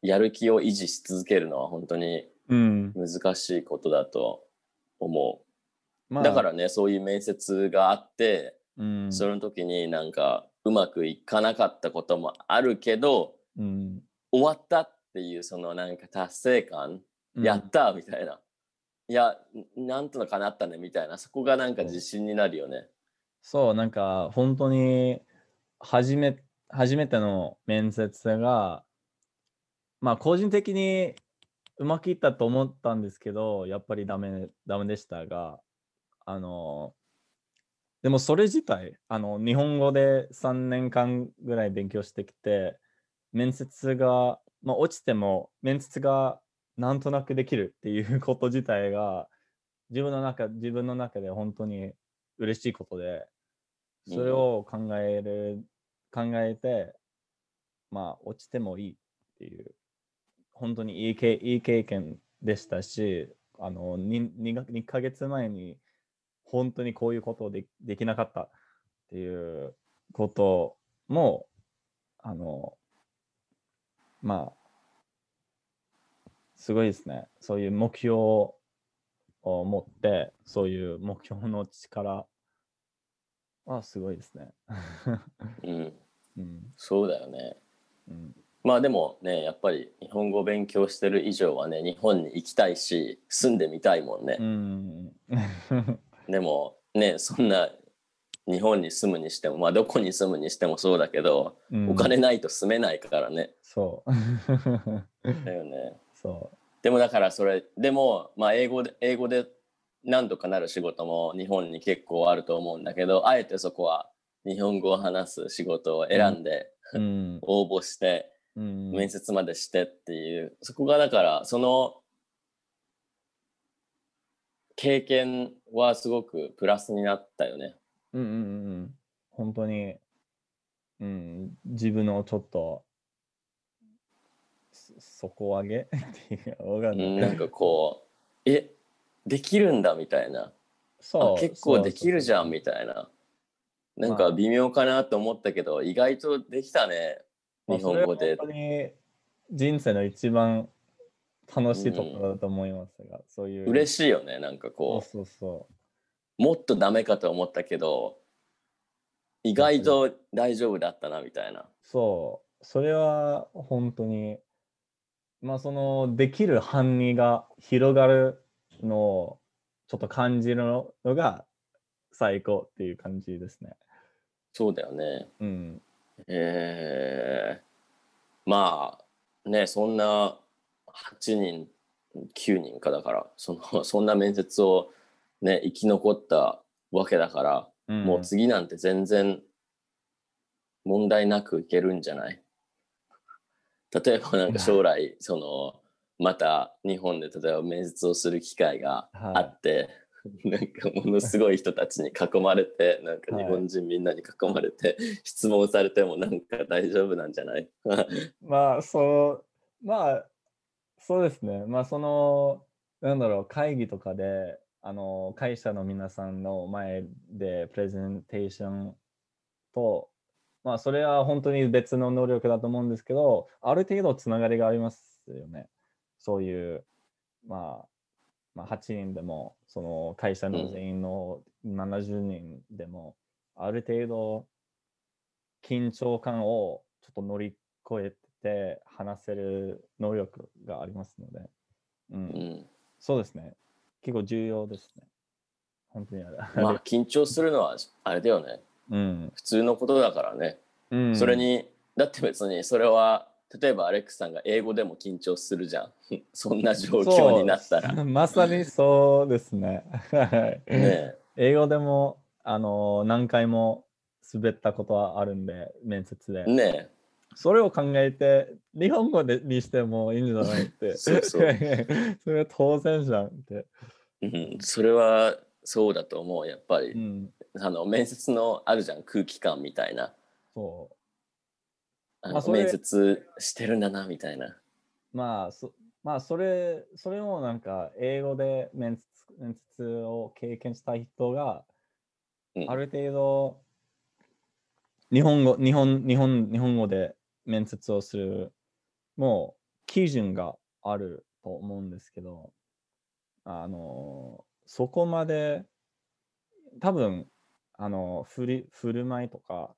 S1: やる気を維持し続けるのは本当に
S2: うん。
S1: 難しいことだと思う、
S2: まあ。
S1: だからねそういう面接があって、
S2: うん、
S1: その時になんかうまくいかなかったこともあるけど
S2: うん、
S1: 終わったっていうそのなんか達成感、
S2: うん。
S1: やったみたいな。いやんなんとかなったねみたいな。そこがなんか自信になるよね。
S2: そう、なんか本当に初め初めての面接が、まあ個人的にうまくいったと思ったんですけど、やっぱりダメダメでしたが、あの、でもそれ自体、あの日本語で3年間ぐらい勉強してきて、面接が、まあ、落ちても面接がなんとなくできるっていうこと自体が自分の中自分の中で本当に嬉しいことで、それを考える、考えて、まあ、落ちてもいいっていう、本当にいいけいい経験でしたし、あの 2, 2, 2ヶ月前に本当にこういうことをでできなかったっていうことも、あの、まあ、すごいですね。そういう目標を持って、そういう目標の力 はすごいですね。
S1: うん、
S2: うん
S1: そうだよね。
S2: うん
S1: まあでもね、やっぱり日本語を勉強してる以上はね、日本に行きたいし、住んでみたいもんね。
S2: うん
S1: でもね、そんな日本に住むにしても、まあどこに住むにしてもそうだけど、
S2: うん
S1: お金ないと住めないからね。
S2: そう。
S1: だよね。
S2: そ
S1: でもだからそれ、でも、まあ英語で、英語で何とかなる仕事も日本に結構あると思うんだけど、あえてそこは日本語を話す仕事を選んで
S2: う。うん。
S1: 応募して、
S2: うん
S1: 面接までしてっていう、そこがだからその経験はすごくプラスになったよね。
S2: うんうんうんうん。本当に、うん、自分のちょっと、そ底上げ？っていうわかんない。
S1: なんかこうえできるんだみたいな。
S2: そう。
S1: あ結構できるじゃん
S2: そう
S1: みたいな。なん
S2: まあ。
S1: か微妙かなと思ったけど意外とできたね。
S2: まあ
S1: 日本語で。
S2: 本当に人生の一番楽しいところだと思いますが、そういう。
S1: 嬉
S2: し
S1: しいよねなんかこ
S2: そうそう
S1: うもっとダメかと思ったけど意外と大丈夫だったなみたいな
S2: そう。それは本当に、まあそのできる範囲が広がるのをちょっと感じるのが最高っていう感じですね。
S1: そうだよね
S2: うん。
S1: えー、まあねそんな8人9人かだからそのそんな面接をね生き残ったわけだから、
S2: うん。
S1: もう次なんて全然問題なくいけるんじゃない？例えばなんか将来そのまた日本で例えば面接をする機会があって、なんかものすごい人たちに囲まれてなんか日本人みんなに囲まれて、質問されてもなんか大丈夫なんじゃない？
S2: まあそう、まあそうですね。まあその、なんだろう、会議とかで、あの、会社の皆さんの前でプレゼンテーションと、まあそれは本当に別の能力だと思うんですけど、ある程度つながりがありますよね。そういう、まあ、まあ、8人でも、その会社の全員の70人でも、ある程度緊張感をちょっと乗り越えて話せる能力がありますので、うん
S1: うん、
S2: そうですね。結構重要ですね。本当にあれ。
S1: まあ緊張するのはあれだよね。
S2: うん。
S1: 普通のことだからね、
S2: うん、
S1: それにだって別にそれは例えばアレックスさんが英語でも緊張するじゃん。そんな状況になったら。
S2: まさにそうですね。はい。
S1: ね
S2: 英語でもあの何回も滑ったことはあるんで、面接で。
S1: え。ね
S2: それを考えて、日本語でにしてもいいんじゃないって。
S1: そうそう
S2: それは当然じゃんって。
S1: え、うん、それはそうだと思うやっぱり、
S2: うん、
S1: あの面接のあるじゃん空気感みたいな
S2: そう。
S1: あの面接してるんだなみたいな
S2: まあ、そまあ、それ、それもなんか、英語で面接面接を経験した人が、
S1: うん
S2: ある程度、日本語、日本、日本、日本語で面接をする、もう、基準があると思うんですけど、あの、そこまで、多分、あの、振り、振る舞いとか、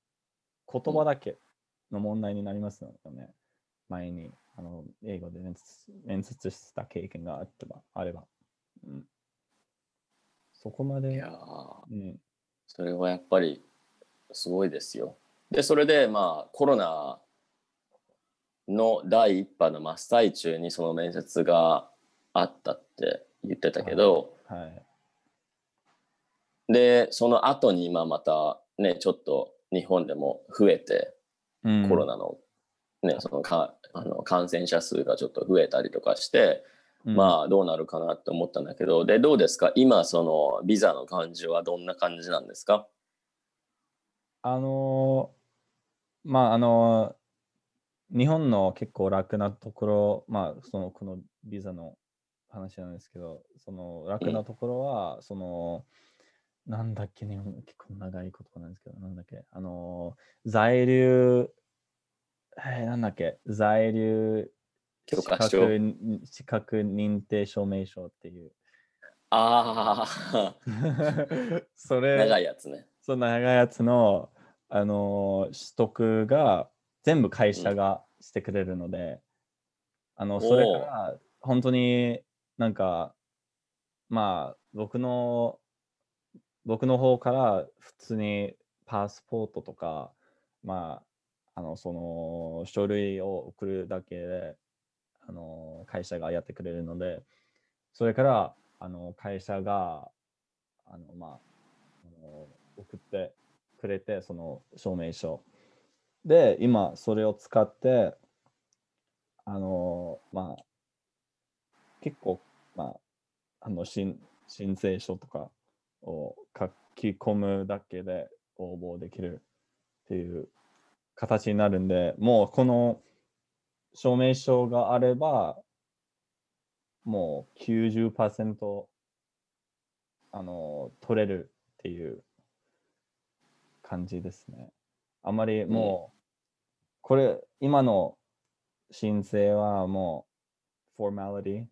S2: 言葉だけの問題になりますよね。前に、あの、英語で面接面接した経験があってばあれば。うん、そこまで
S1: いや、ー
S2: うん、
S1: それはやっぱりすごいですよ。でそれでまあコロナの第一波の真っ最中にその面接があったって言ってたけど、
S2: はい。
S1: でその後に今またねちょっと日本でも増えて
S2: うん。
S1: コロナの,、ね、そのかあの感染者数がちょっと増えたりとかして、
S2: うん。
S1: まあどうなるかなって思ったんだけどでどうですか？今そのビザの感じはどんな感じなんですか？
S2: あのーまああのー日本の結構楽なところ、まあそのこのビザの話なんですけど、その楽なところは、その、なんだっけ、日本結構長い言葉なんですけど、なんだっけ、あのー在留、えーなんだっけ、在留
S1: 許可証
S2: 資格認定証明書っていう。
S1: ああ、
S2: それ、
S1: 長いやつね。
S2: その長いやつの、あのー取得が全部会社がしてくれるので、あのそれから本当になんかまあ僕の僕の方から普通にパスポートとかまああのその書類を送るだけであの会社がやってくれるのでそれからあの会社があのまあ送ってくれてその証明書で今それを使ってあのまあ結構まああの申申請書とかを書き込むだけで応募できるっていう形になるんでもうこの証明書があればもう90%あの取れるっていう感じですね。あまりもう、これ、今の申請はもう、フォーマリテ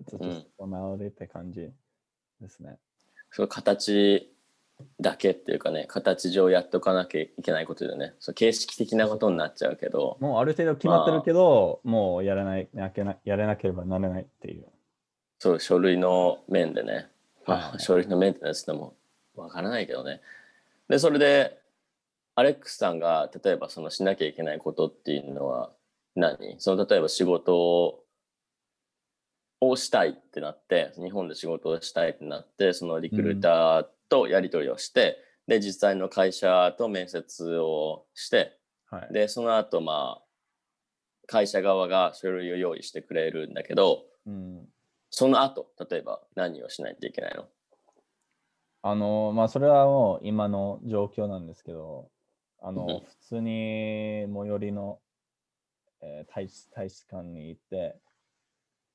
S2: ィ、ちょっと
S1: うん
S2: フォーマリティって感じですね。
S1: その形だけっていうかね、形上やっとかなきゃいけないことでね、そう形式的なことになっちゃうけど、
S2: もうある程度決まってるけど、もうやらないやけなやれなければならないっていう。
S1: そう、書類の面でね、まあ、
S2: はい
S1: 書類のメンテナンスでもわからないけどね。で、それで、アレックスさんが例えばそのしなきゃいけないことっていうのは何？その例えば仕事をしたいってなって、日本で仕事をしたいってなって、そのリクルーターとやり取りをして、で、実際の会社と面接をして、
S2: はい。
S1: で、その後、まあ、会社側が書類を用意してくれるんだけど、
S2: うん、
S1: その後、例えば何をしないといけないの？
S2: あの、まあ、それはもう今の状況なんですけど、あの、
S1: うん
S2: 普通に最寄りの、えー大使大使館に行って、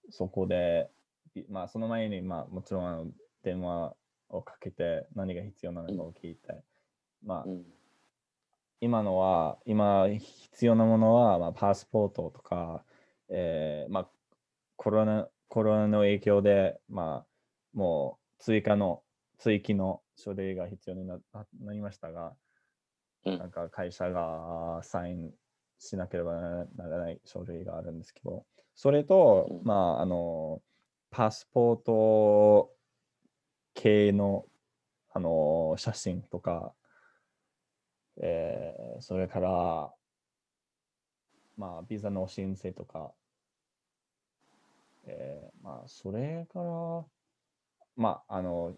S2: そこで、いまあ、その前に、まあ、もちろんあの電話をかけて何が必要なのかを聞いて、まあ
S1: う、ん。
S2: 今のは、今必要なものは、まあ、パスポートとか、えーまあ、コロナ、コロナの影響で、まあ、もう追加の、追記の書類が必要になななりましたが、
S1: うん
S2: なんか会社がサインしなければならない書類があるんですけど、それと、
S1: うん
S2: まあ、あの、パスポート系の、あの、写真とか、えーそれから、まあ、ビザの申請とか、えーまあ、それから、まあ、あの、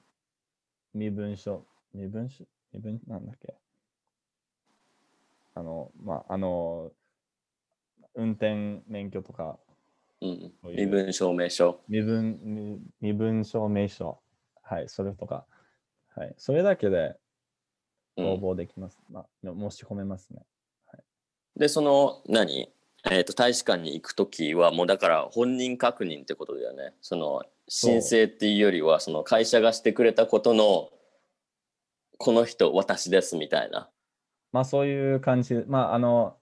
S2: 身分証、身分証、身分、なんだっけ？あの、まあ、あの、運転免許とか、
S1: うん
S2: そういう
S1: 身分証明書。
S2: 身分、身身分証明書、はい、それとか、はい、それだけで
S1: うん
S2: 応募できます。まあ、申し込めますね。
S1: で、その、何？えっ、と、大使館に行くときは、もうだから本人確認ってことだよね。その、申請っていうよりは、その会社がしてくれたことの、この人、私ですみたいな。
S2: まあそういう感じ、まああの、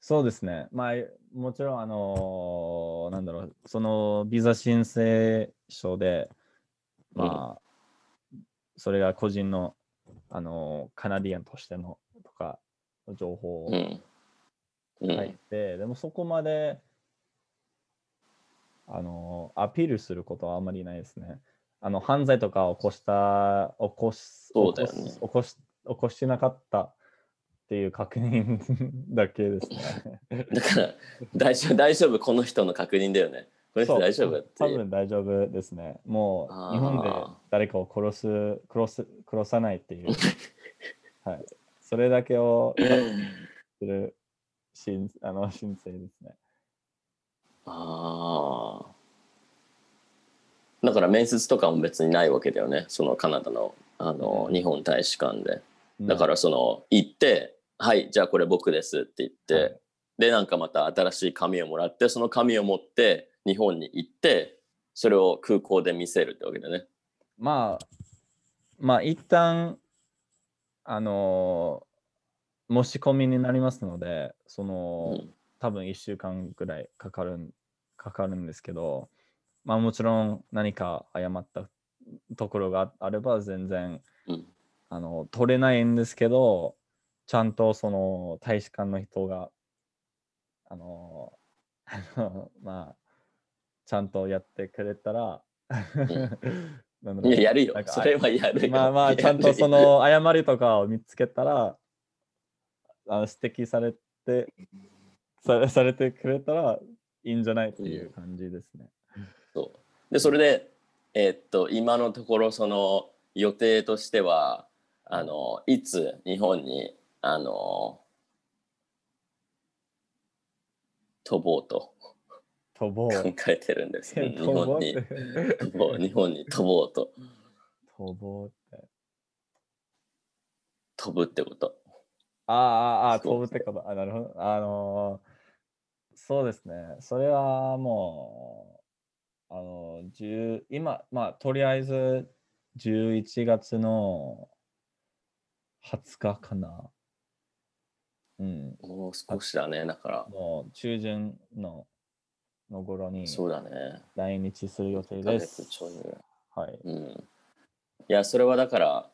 S2: そうですね。まあもちろんあの、なんだろう、そのビザ申請書で、まあ、それが個人の、あの、カナディアンとしてのとか、情報を。書いて、でもそこまで、あの、アピールすることはあまりないですね。あの、犯罪とか起こした、起こし、起こす起こし、起こしてなかったっていう確認 だけですね。
S1: だから、大丈夫、大丈夫、この人の確認だよね。この人大丈夫っていう。
S2: 多分大丈夫ですね。もう日本で誰かを殺す、殺す、殺さないっていう。はい。それだけをする申あの申請ですね。
S1: ああ。だから面接とかも別にないわけだよね。そのカナダのあの、日本大使館で。だからその行ってはいじゃあこれ僕ですって言って、
S2: はい。
S1: でなんかまた新しい紙をもらってその紙を持って日本に行ってそれを空港で見せるってわけだね。
S2: まあ、まあ、一旦、あのー申し込みになりますので、その、
S1: うん。
S2: 多分1週間ぐらいかかるんかかるんですけど、まあもちろん何か誤ったところがあれば全然
S1: うん。
S2: あの取れないんですけど、ちゃんとその大使館の人が、あのあのまあ、ちゃんとやってくれたら、なん
S1: いややるよそれはやるよ。
S2: まあまあ、ちゃんとその誤りとかを見つけたら、あの指摘されてされ、されてくれたらいいんじゃないっていう感じですね。
S1: そうでそれで、えーっと今のところその予定としてはあのいつ日本にあの飛ぼうと
S2: 飛ぼう。
S1: 考えてるんです。うん日本に
S2: て。
S1: 飛ぼう日本に飛ぼうと
S2: 飛ぼうって。
S1: 飛ぶってこと。
S2: ああ、ああ、飛ぶってこと。あ、なるほど。あのーそうですね。それはもう、あのー、10今、まあ、とりあえず11月の20日かな。うん。
S1: もう少しだねだから
S2: もう中旬のの頃に
S1: そうだね。
S2: 来日する予定
S1: 1ヶ
S2: です。はい。
S1: うん。いや、それはだから、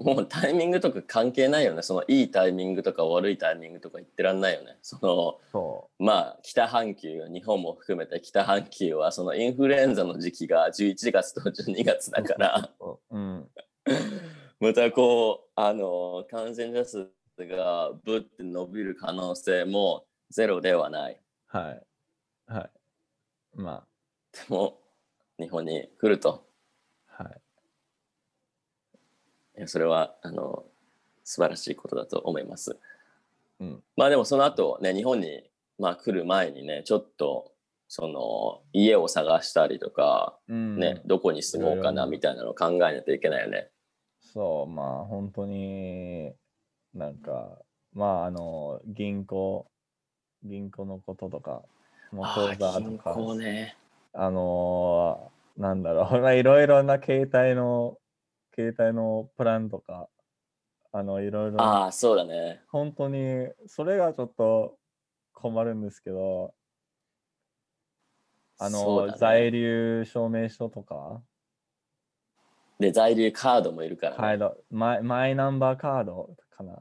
S1: もうタイミングとか関係ないよね。そのいいタイミングとか悪いタイミングとか言ってらんないよね。その、
S2: そ
S1: まあ、北半球、日本も含めて北半球は、そのインフルエンザの時期が11月と12月だから、
S2: う。うん。
S1: またこう、あの、感染者数がぶって伸びる可能性もゼロではない。
S2: はい。はい。ま
S1: でも、日本に来ると。
S2: あ、はい。
S1: いやそれはあの素晴らしいことだと思います。
S2: うん。
S1: まあでもその後ね日本に、まあ、来る前にねちょっとその家を探したりとか、
S2: うん、
S1: ねどこに住もうかないみたいなのを考えないといけないよね。
S2: そう、まあ本当になんか、まああの、銀行、銀行のこととか、もう口座と
S1: 銀
S2: か、
S1: 行ね。
S2: あのーなんだろう、まあいろいろな携帯の、携帯のプランとか、あの、いろいろ、
S1: ああそうだね。
S2: 本当に、それがちょっと困るんですけど、あの、
S1: ね
S2: 在留証明書とか、
S1: で在留カードもいるから、ね
S2: カードマイ、マイナンバーカードかな。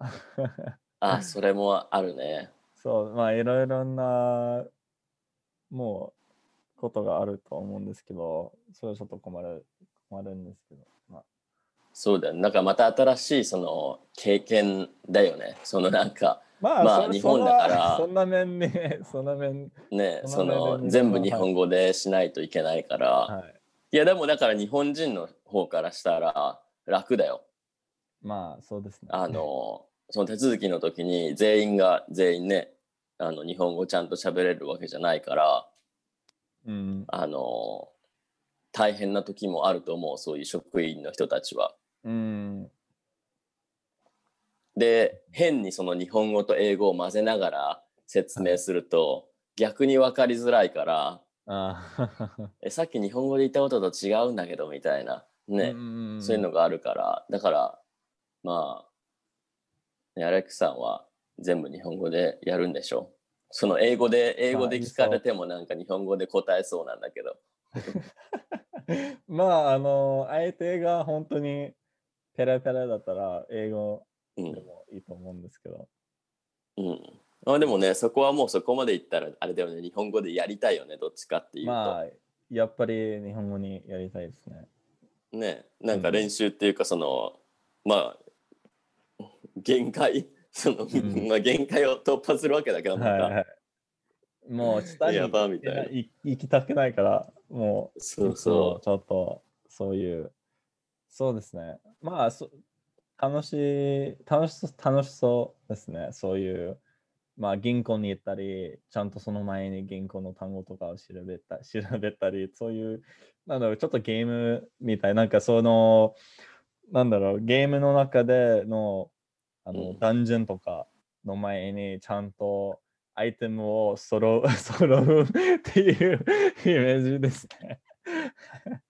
S1: あ それもあるね。
S2: そう、まあいろいろな、もう、ことがあると思うんですけど、それはちょっと困る、困るんですけど、まあ、
S1: そうだよね。なんかまた新しいその経験だよね。そのなんか
S2: まあ、そ
S1: まあ日本だから
S2: そんな面ね、そんな面、
S1: ね
S2: その
S1: 全部日本語でしないといけないから。
S2: はい。
S1: いやでもだから日本人の方からしたら楽だよ。
S2: まあ、そうですね。
S1: あのその手続きの時に全員が全員ねあの日本語ちゃんと喋れるわけじゃないから
S2: うん、
S1: あの大変な時もあると思うそういう職員の人たちは。
S2: うん、
S1: で変にその日本語と英語を混ぜながら説明すると逆に分かりづらいから
S2: あ
S1: えさっき日本語で言ったことと違うんだけどみたいなね、
S2: ん
S1: そういうのがあるから、だから、まあ、ね、アレックさんは全部日本語でやるんでしょ？う。その英語で、英語で聞かれてもなんか日本語で答えそうなんだけど。
S2: まあ、あの、相手が本当にペラペラだったら、英語
S1: うん
S2: で。もいいと思うんですけど。
S1: うん。あでもね、そこはもうそこまで言ったら、あれだよね、日本語でやりたいよね、どっちかっていうと。
S2: まあ、やっぱり日本語にやりたいですね。
S1: ね、なんか練習っていうか、その、まあ、限界、その、
S2: ん
S1: まあ限界を突破するわけだけど。
S2: はいはい。もう下に
S1: やばみたいな
S2: 行行きたくないから、もう、
S1: そうそ
S2: ちょっと、そういう、そうですね。まあ、そ楽しい、楽しそ楽しそうですね。そういう、まあ、銀行に行ったり、ちゃんとその前に銀行の単語とかを調べた 調べたり、そういう、なんだろう、ちょっとゲームみたい、なんかその、なんだろう、ゲームの中でのあの、
S1: うん
S2: ダンジョンとかの前にちゃんとアイテムを揃う 揃うっていうイメージですね。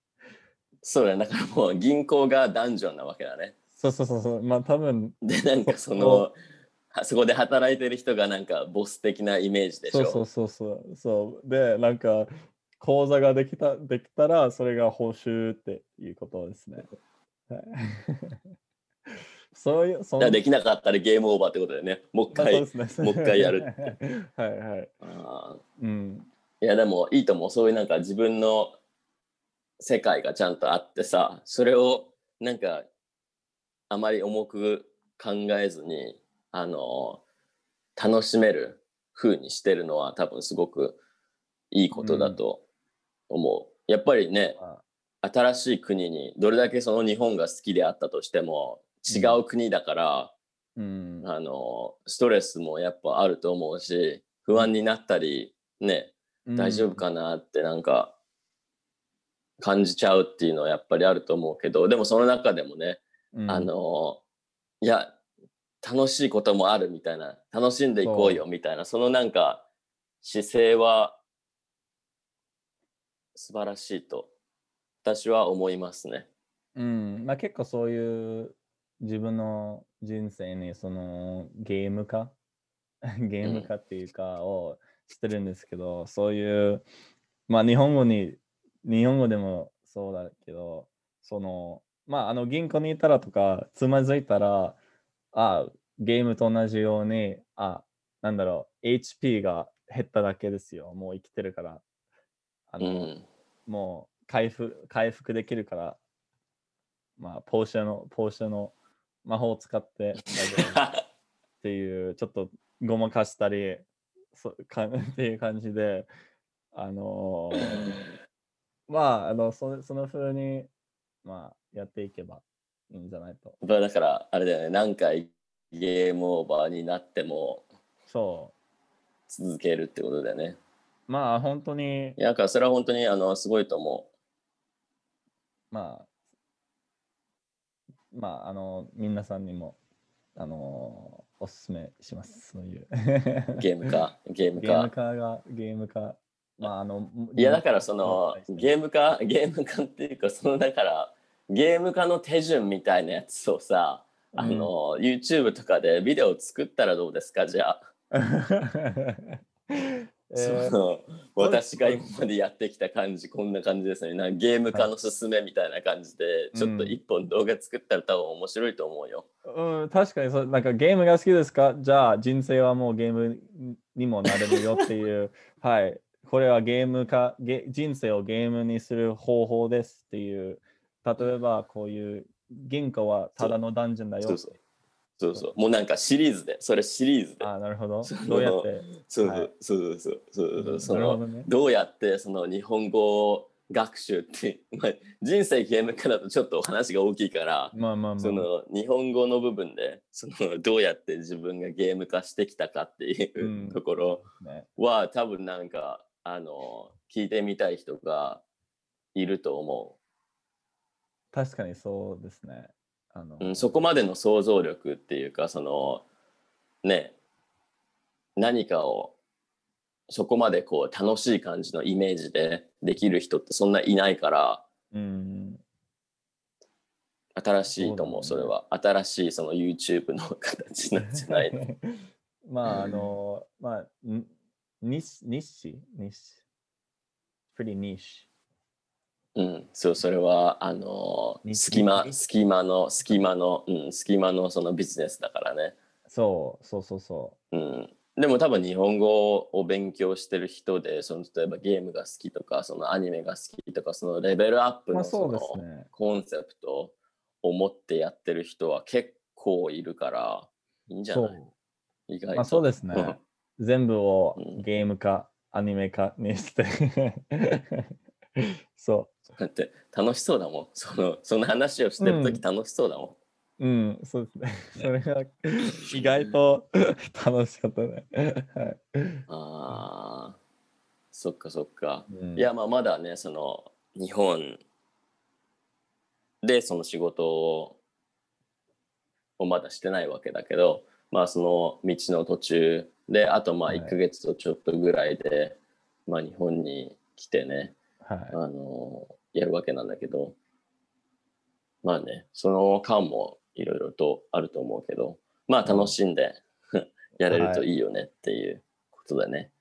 S1: そうだねだからもう銀行がダンジョンなわけだね。
S2: そうそうそうそう。まあ多分
S1: でなんかそのはそこで働いてる人がなんかボス的なイメージでしょ？
S2: そうそうそうそう。そうで、なんか口座ができたできたらそれが報酬っていうことですね。はいそういう、そん
S1: だからできなかったらゲームオーバーってことだよね。もう一回。
S2: ね
S1: もう一回やる
S2: はいはい。
S1: あ
S2: うん。
S1: ーいやでもいいと思う。そういうなんか自分の世界がちゃんとあってさ、それをなんかあまり重く考えずに、あの、楽しめる風にしてるのは多分すごくいいことだと思う。やっぱりね、
S2: ま
S1: 新しい国にどれだけその日本が好きであったとしても違う国だから、
S2: うん。
S1: あのストレスもやっぱあると思うし不安になったりね大丈夫かなってなんか感じちゃうっていうのはやっぱりあると思うけどでもその中でもね、
S2: うん、
S1: あのいや楽しいこともあるみたいな楽しんでいこうよみたいなそのなんか姿勢は素晴らしいと私は思いますね。
S2: うん、まあ結構そういう自分の人生にそのゲーム化？ゲーム化っていうかをしてるんですけど、そういうまあ日本語に日本語でもそうだけどそのまああの銀行にいたらとかつまずいたらあゲームと同じようにあなんだろう HP が減っただけですよ。もう生きてるから。あ
S1: う
S2: の、
S1: ん、
S2: もう回復回復できるから、まあ、ポーシャの、ポーシャの魔法を使って大丈夫 っていう、ちょっとごまかしたり、そ かっていう感じで、あのーまあ、あのそその風に、まあ、やっていけばいいんじゃないと。
S1: まあだからあれだよね何回ゲームオーバーになっても
S2: そ
S1: 続けるってことだよね。
S2: う。まあ、本当に
S1: い、やだからそれは本当にあのすごいと思
S2: まあ、まあ、あの、皆さんにも、あのーおすすめします。そういう。
S1: うゲームかゲーム
S2: ゲーム
S1: か。
S2: 化が、ゲーム化。まあ、あの、
S1: いやだからその
S2: ー
S1: ゲーム化ゲーム化っていうかそのだからゲーム化の手順みたいなやつをさあの、YouTube とかでビデオ作ったらどうですか？じゃあ。
S2: えー
S1: 私が今までやってきた感じこんな感じですね。なんかゲーム化のすすめみたいな感じで、ちょっと一本動画作ったら多分面白いと思うよ。
S2: うん、確かにそう、なんかゲームが好きですか？じゃあ人生はもうゲームにもなれるよっていう、はい、これはゲーム化ゲ、人生をゲームにする方法ですっていう、例えばこういう銀行はただのダンジョンだよ。
S1: そうそうそうそう。もうなんかシリーズで。それシリーズで。
S2: あなるほど。どうやって？
S1: そう
S2: はい。
S1: そうそうそうそう。そうその
S2: ど
S1: うやってその日本語学習って、まあ、人生ゲーム化だとちょっとお話が大きいから、
S2: まあまあまあ。
S1: その日本語の部分でそのどうやって自分がゲーム化してきたかっていううん。ところ
S2: ね、
S1: は、多分なんかあの聞いてみたい人がいると思
S2: 確かにそうですね。あの
S1: う、うん、そこまでの想像力っていうかそのね何かをそこまでこう楽しい感じのイメージでできる人ってそんないないから
S2: うん、
S1: 新しいと思うそれは。新しいその YouTube の形なんじゃないの。
S2: まあ、あの、まあ、んニッシ、ニッシ、ニッシ。pretty niche。
S1: うん、そう、それは、あの隙間、
S2: に
S1: 隙間の、隙間の、うん、隙間のそのビジネスだからね。
S2: そう、そうそうそ
S1: うん。でも多分日本語を勉強してる人で、その例えばゲームが好きとか、そのアニメが好きとか、そのレベルアップの
S2: そ
S1: の
S2: ね。
S1: コンセプトを持ってやってる人は結構いるから、いいんじゃ
S2: そ
S1: ない？う意外と。
S2: まあそうですね。全部を
S1: うん
S2: ゲーム化、アニメ化にして。そ
S1: だって楽しそうだもん。そのその話をしてるとき楽しそうだもん。
S2: う。うん、そうですね。それが意外と楽しかったね。はい
S1: ああ、そっかそっか。
S2: うん
S1: いや、まあ、まだね、その日本でその仕事ををまだしてないわけだけど、まあその道の途中で、あとまあ
S2: はい
S1: 1ヶ月とちょっとぐらいで、まあ日本に来てね、
S2: はい。
S1: あの、やるわけなんだけど、まあね、その間もいろいろとあると思うけど、まあ楽しんで やれるといいよねっていうことだね。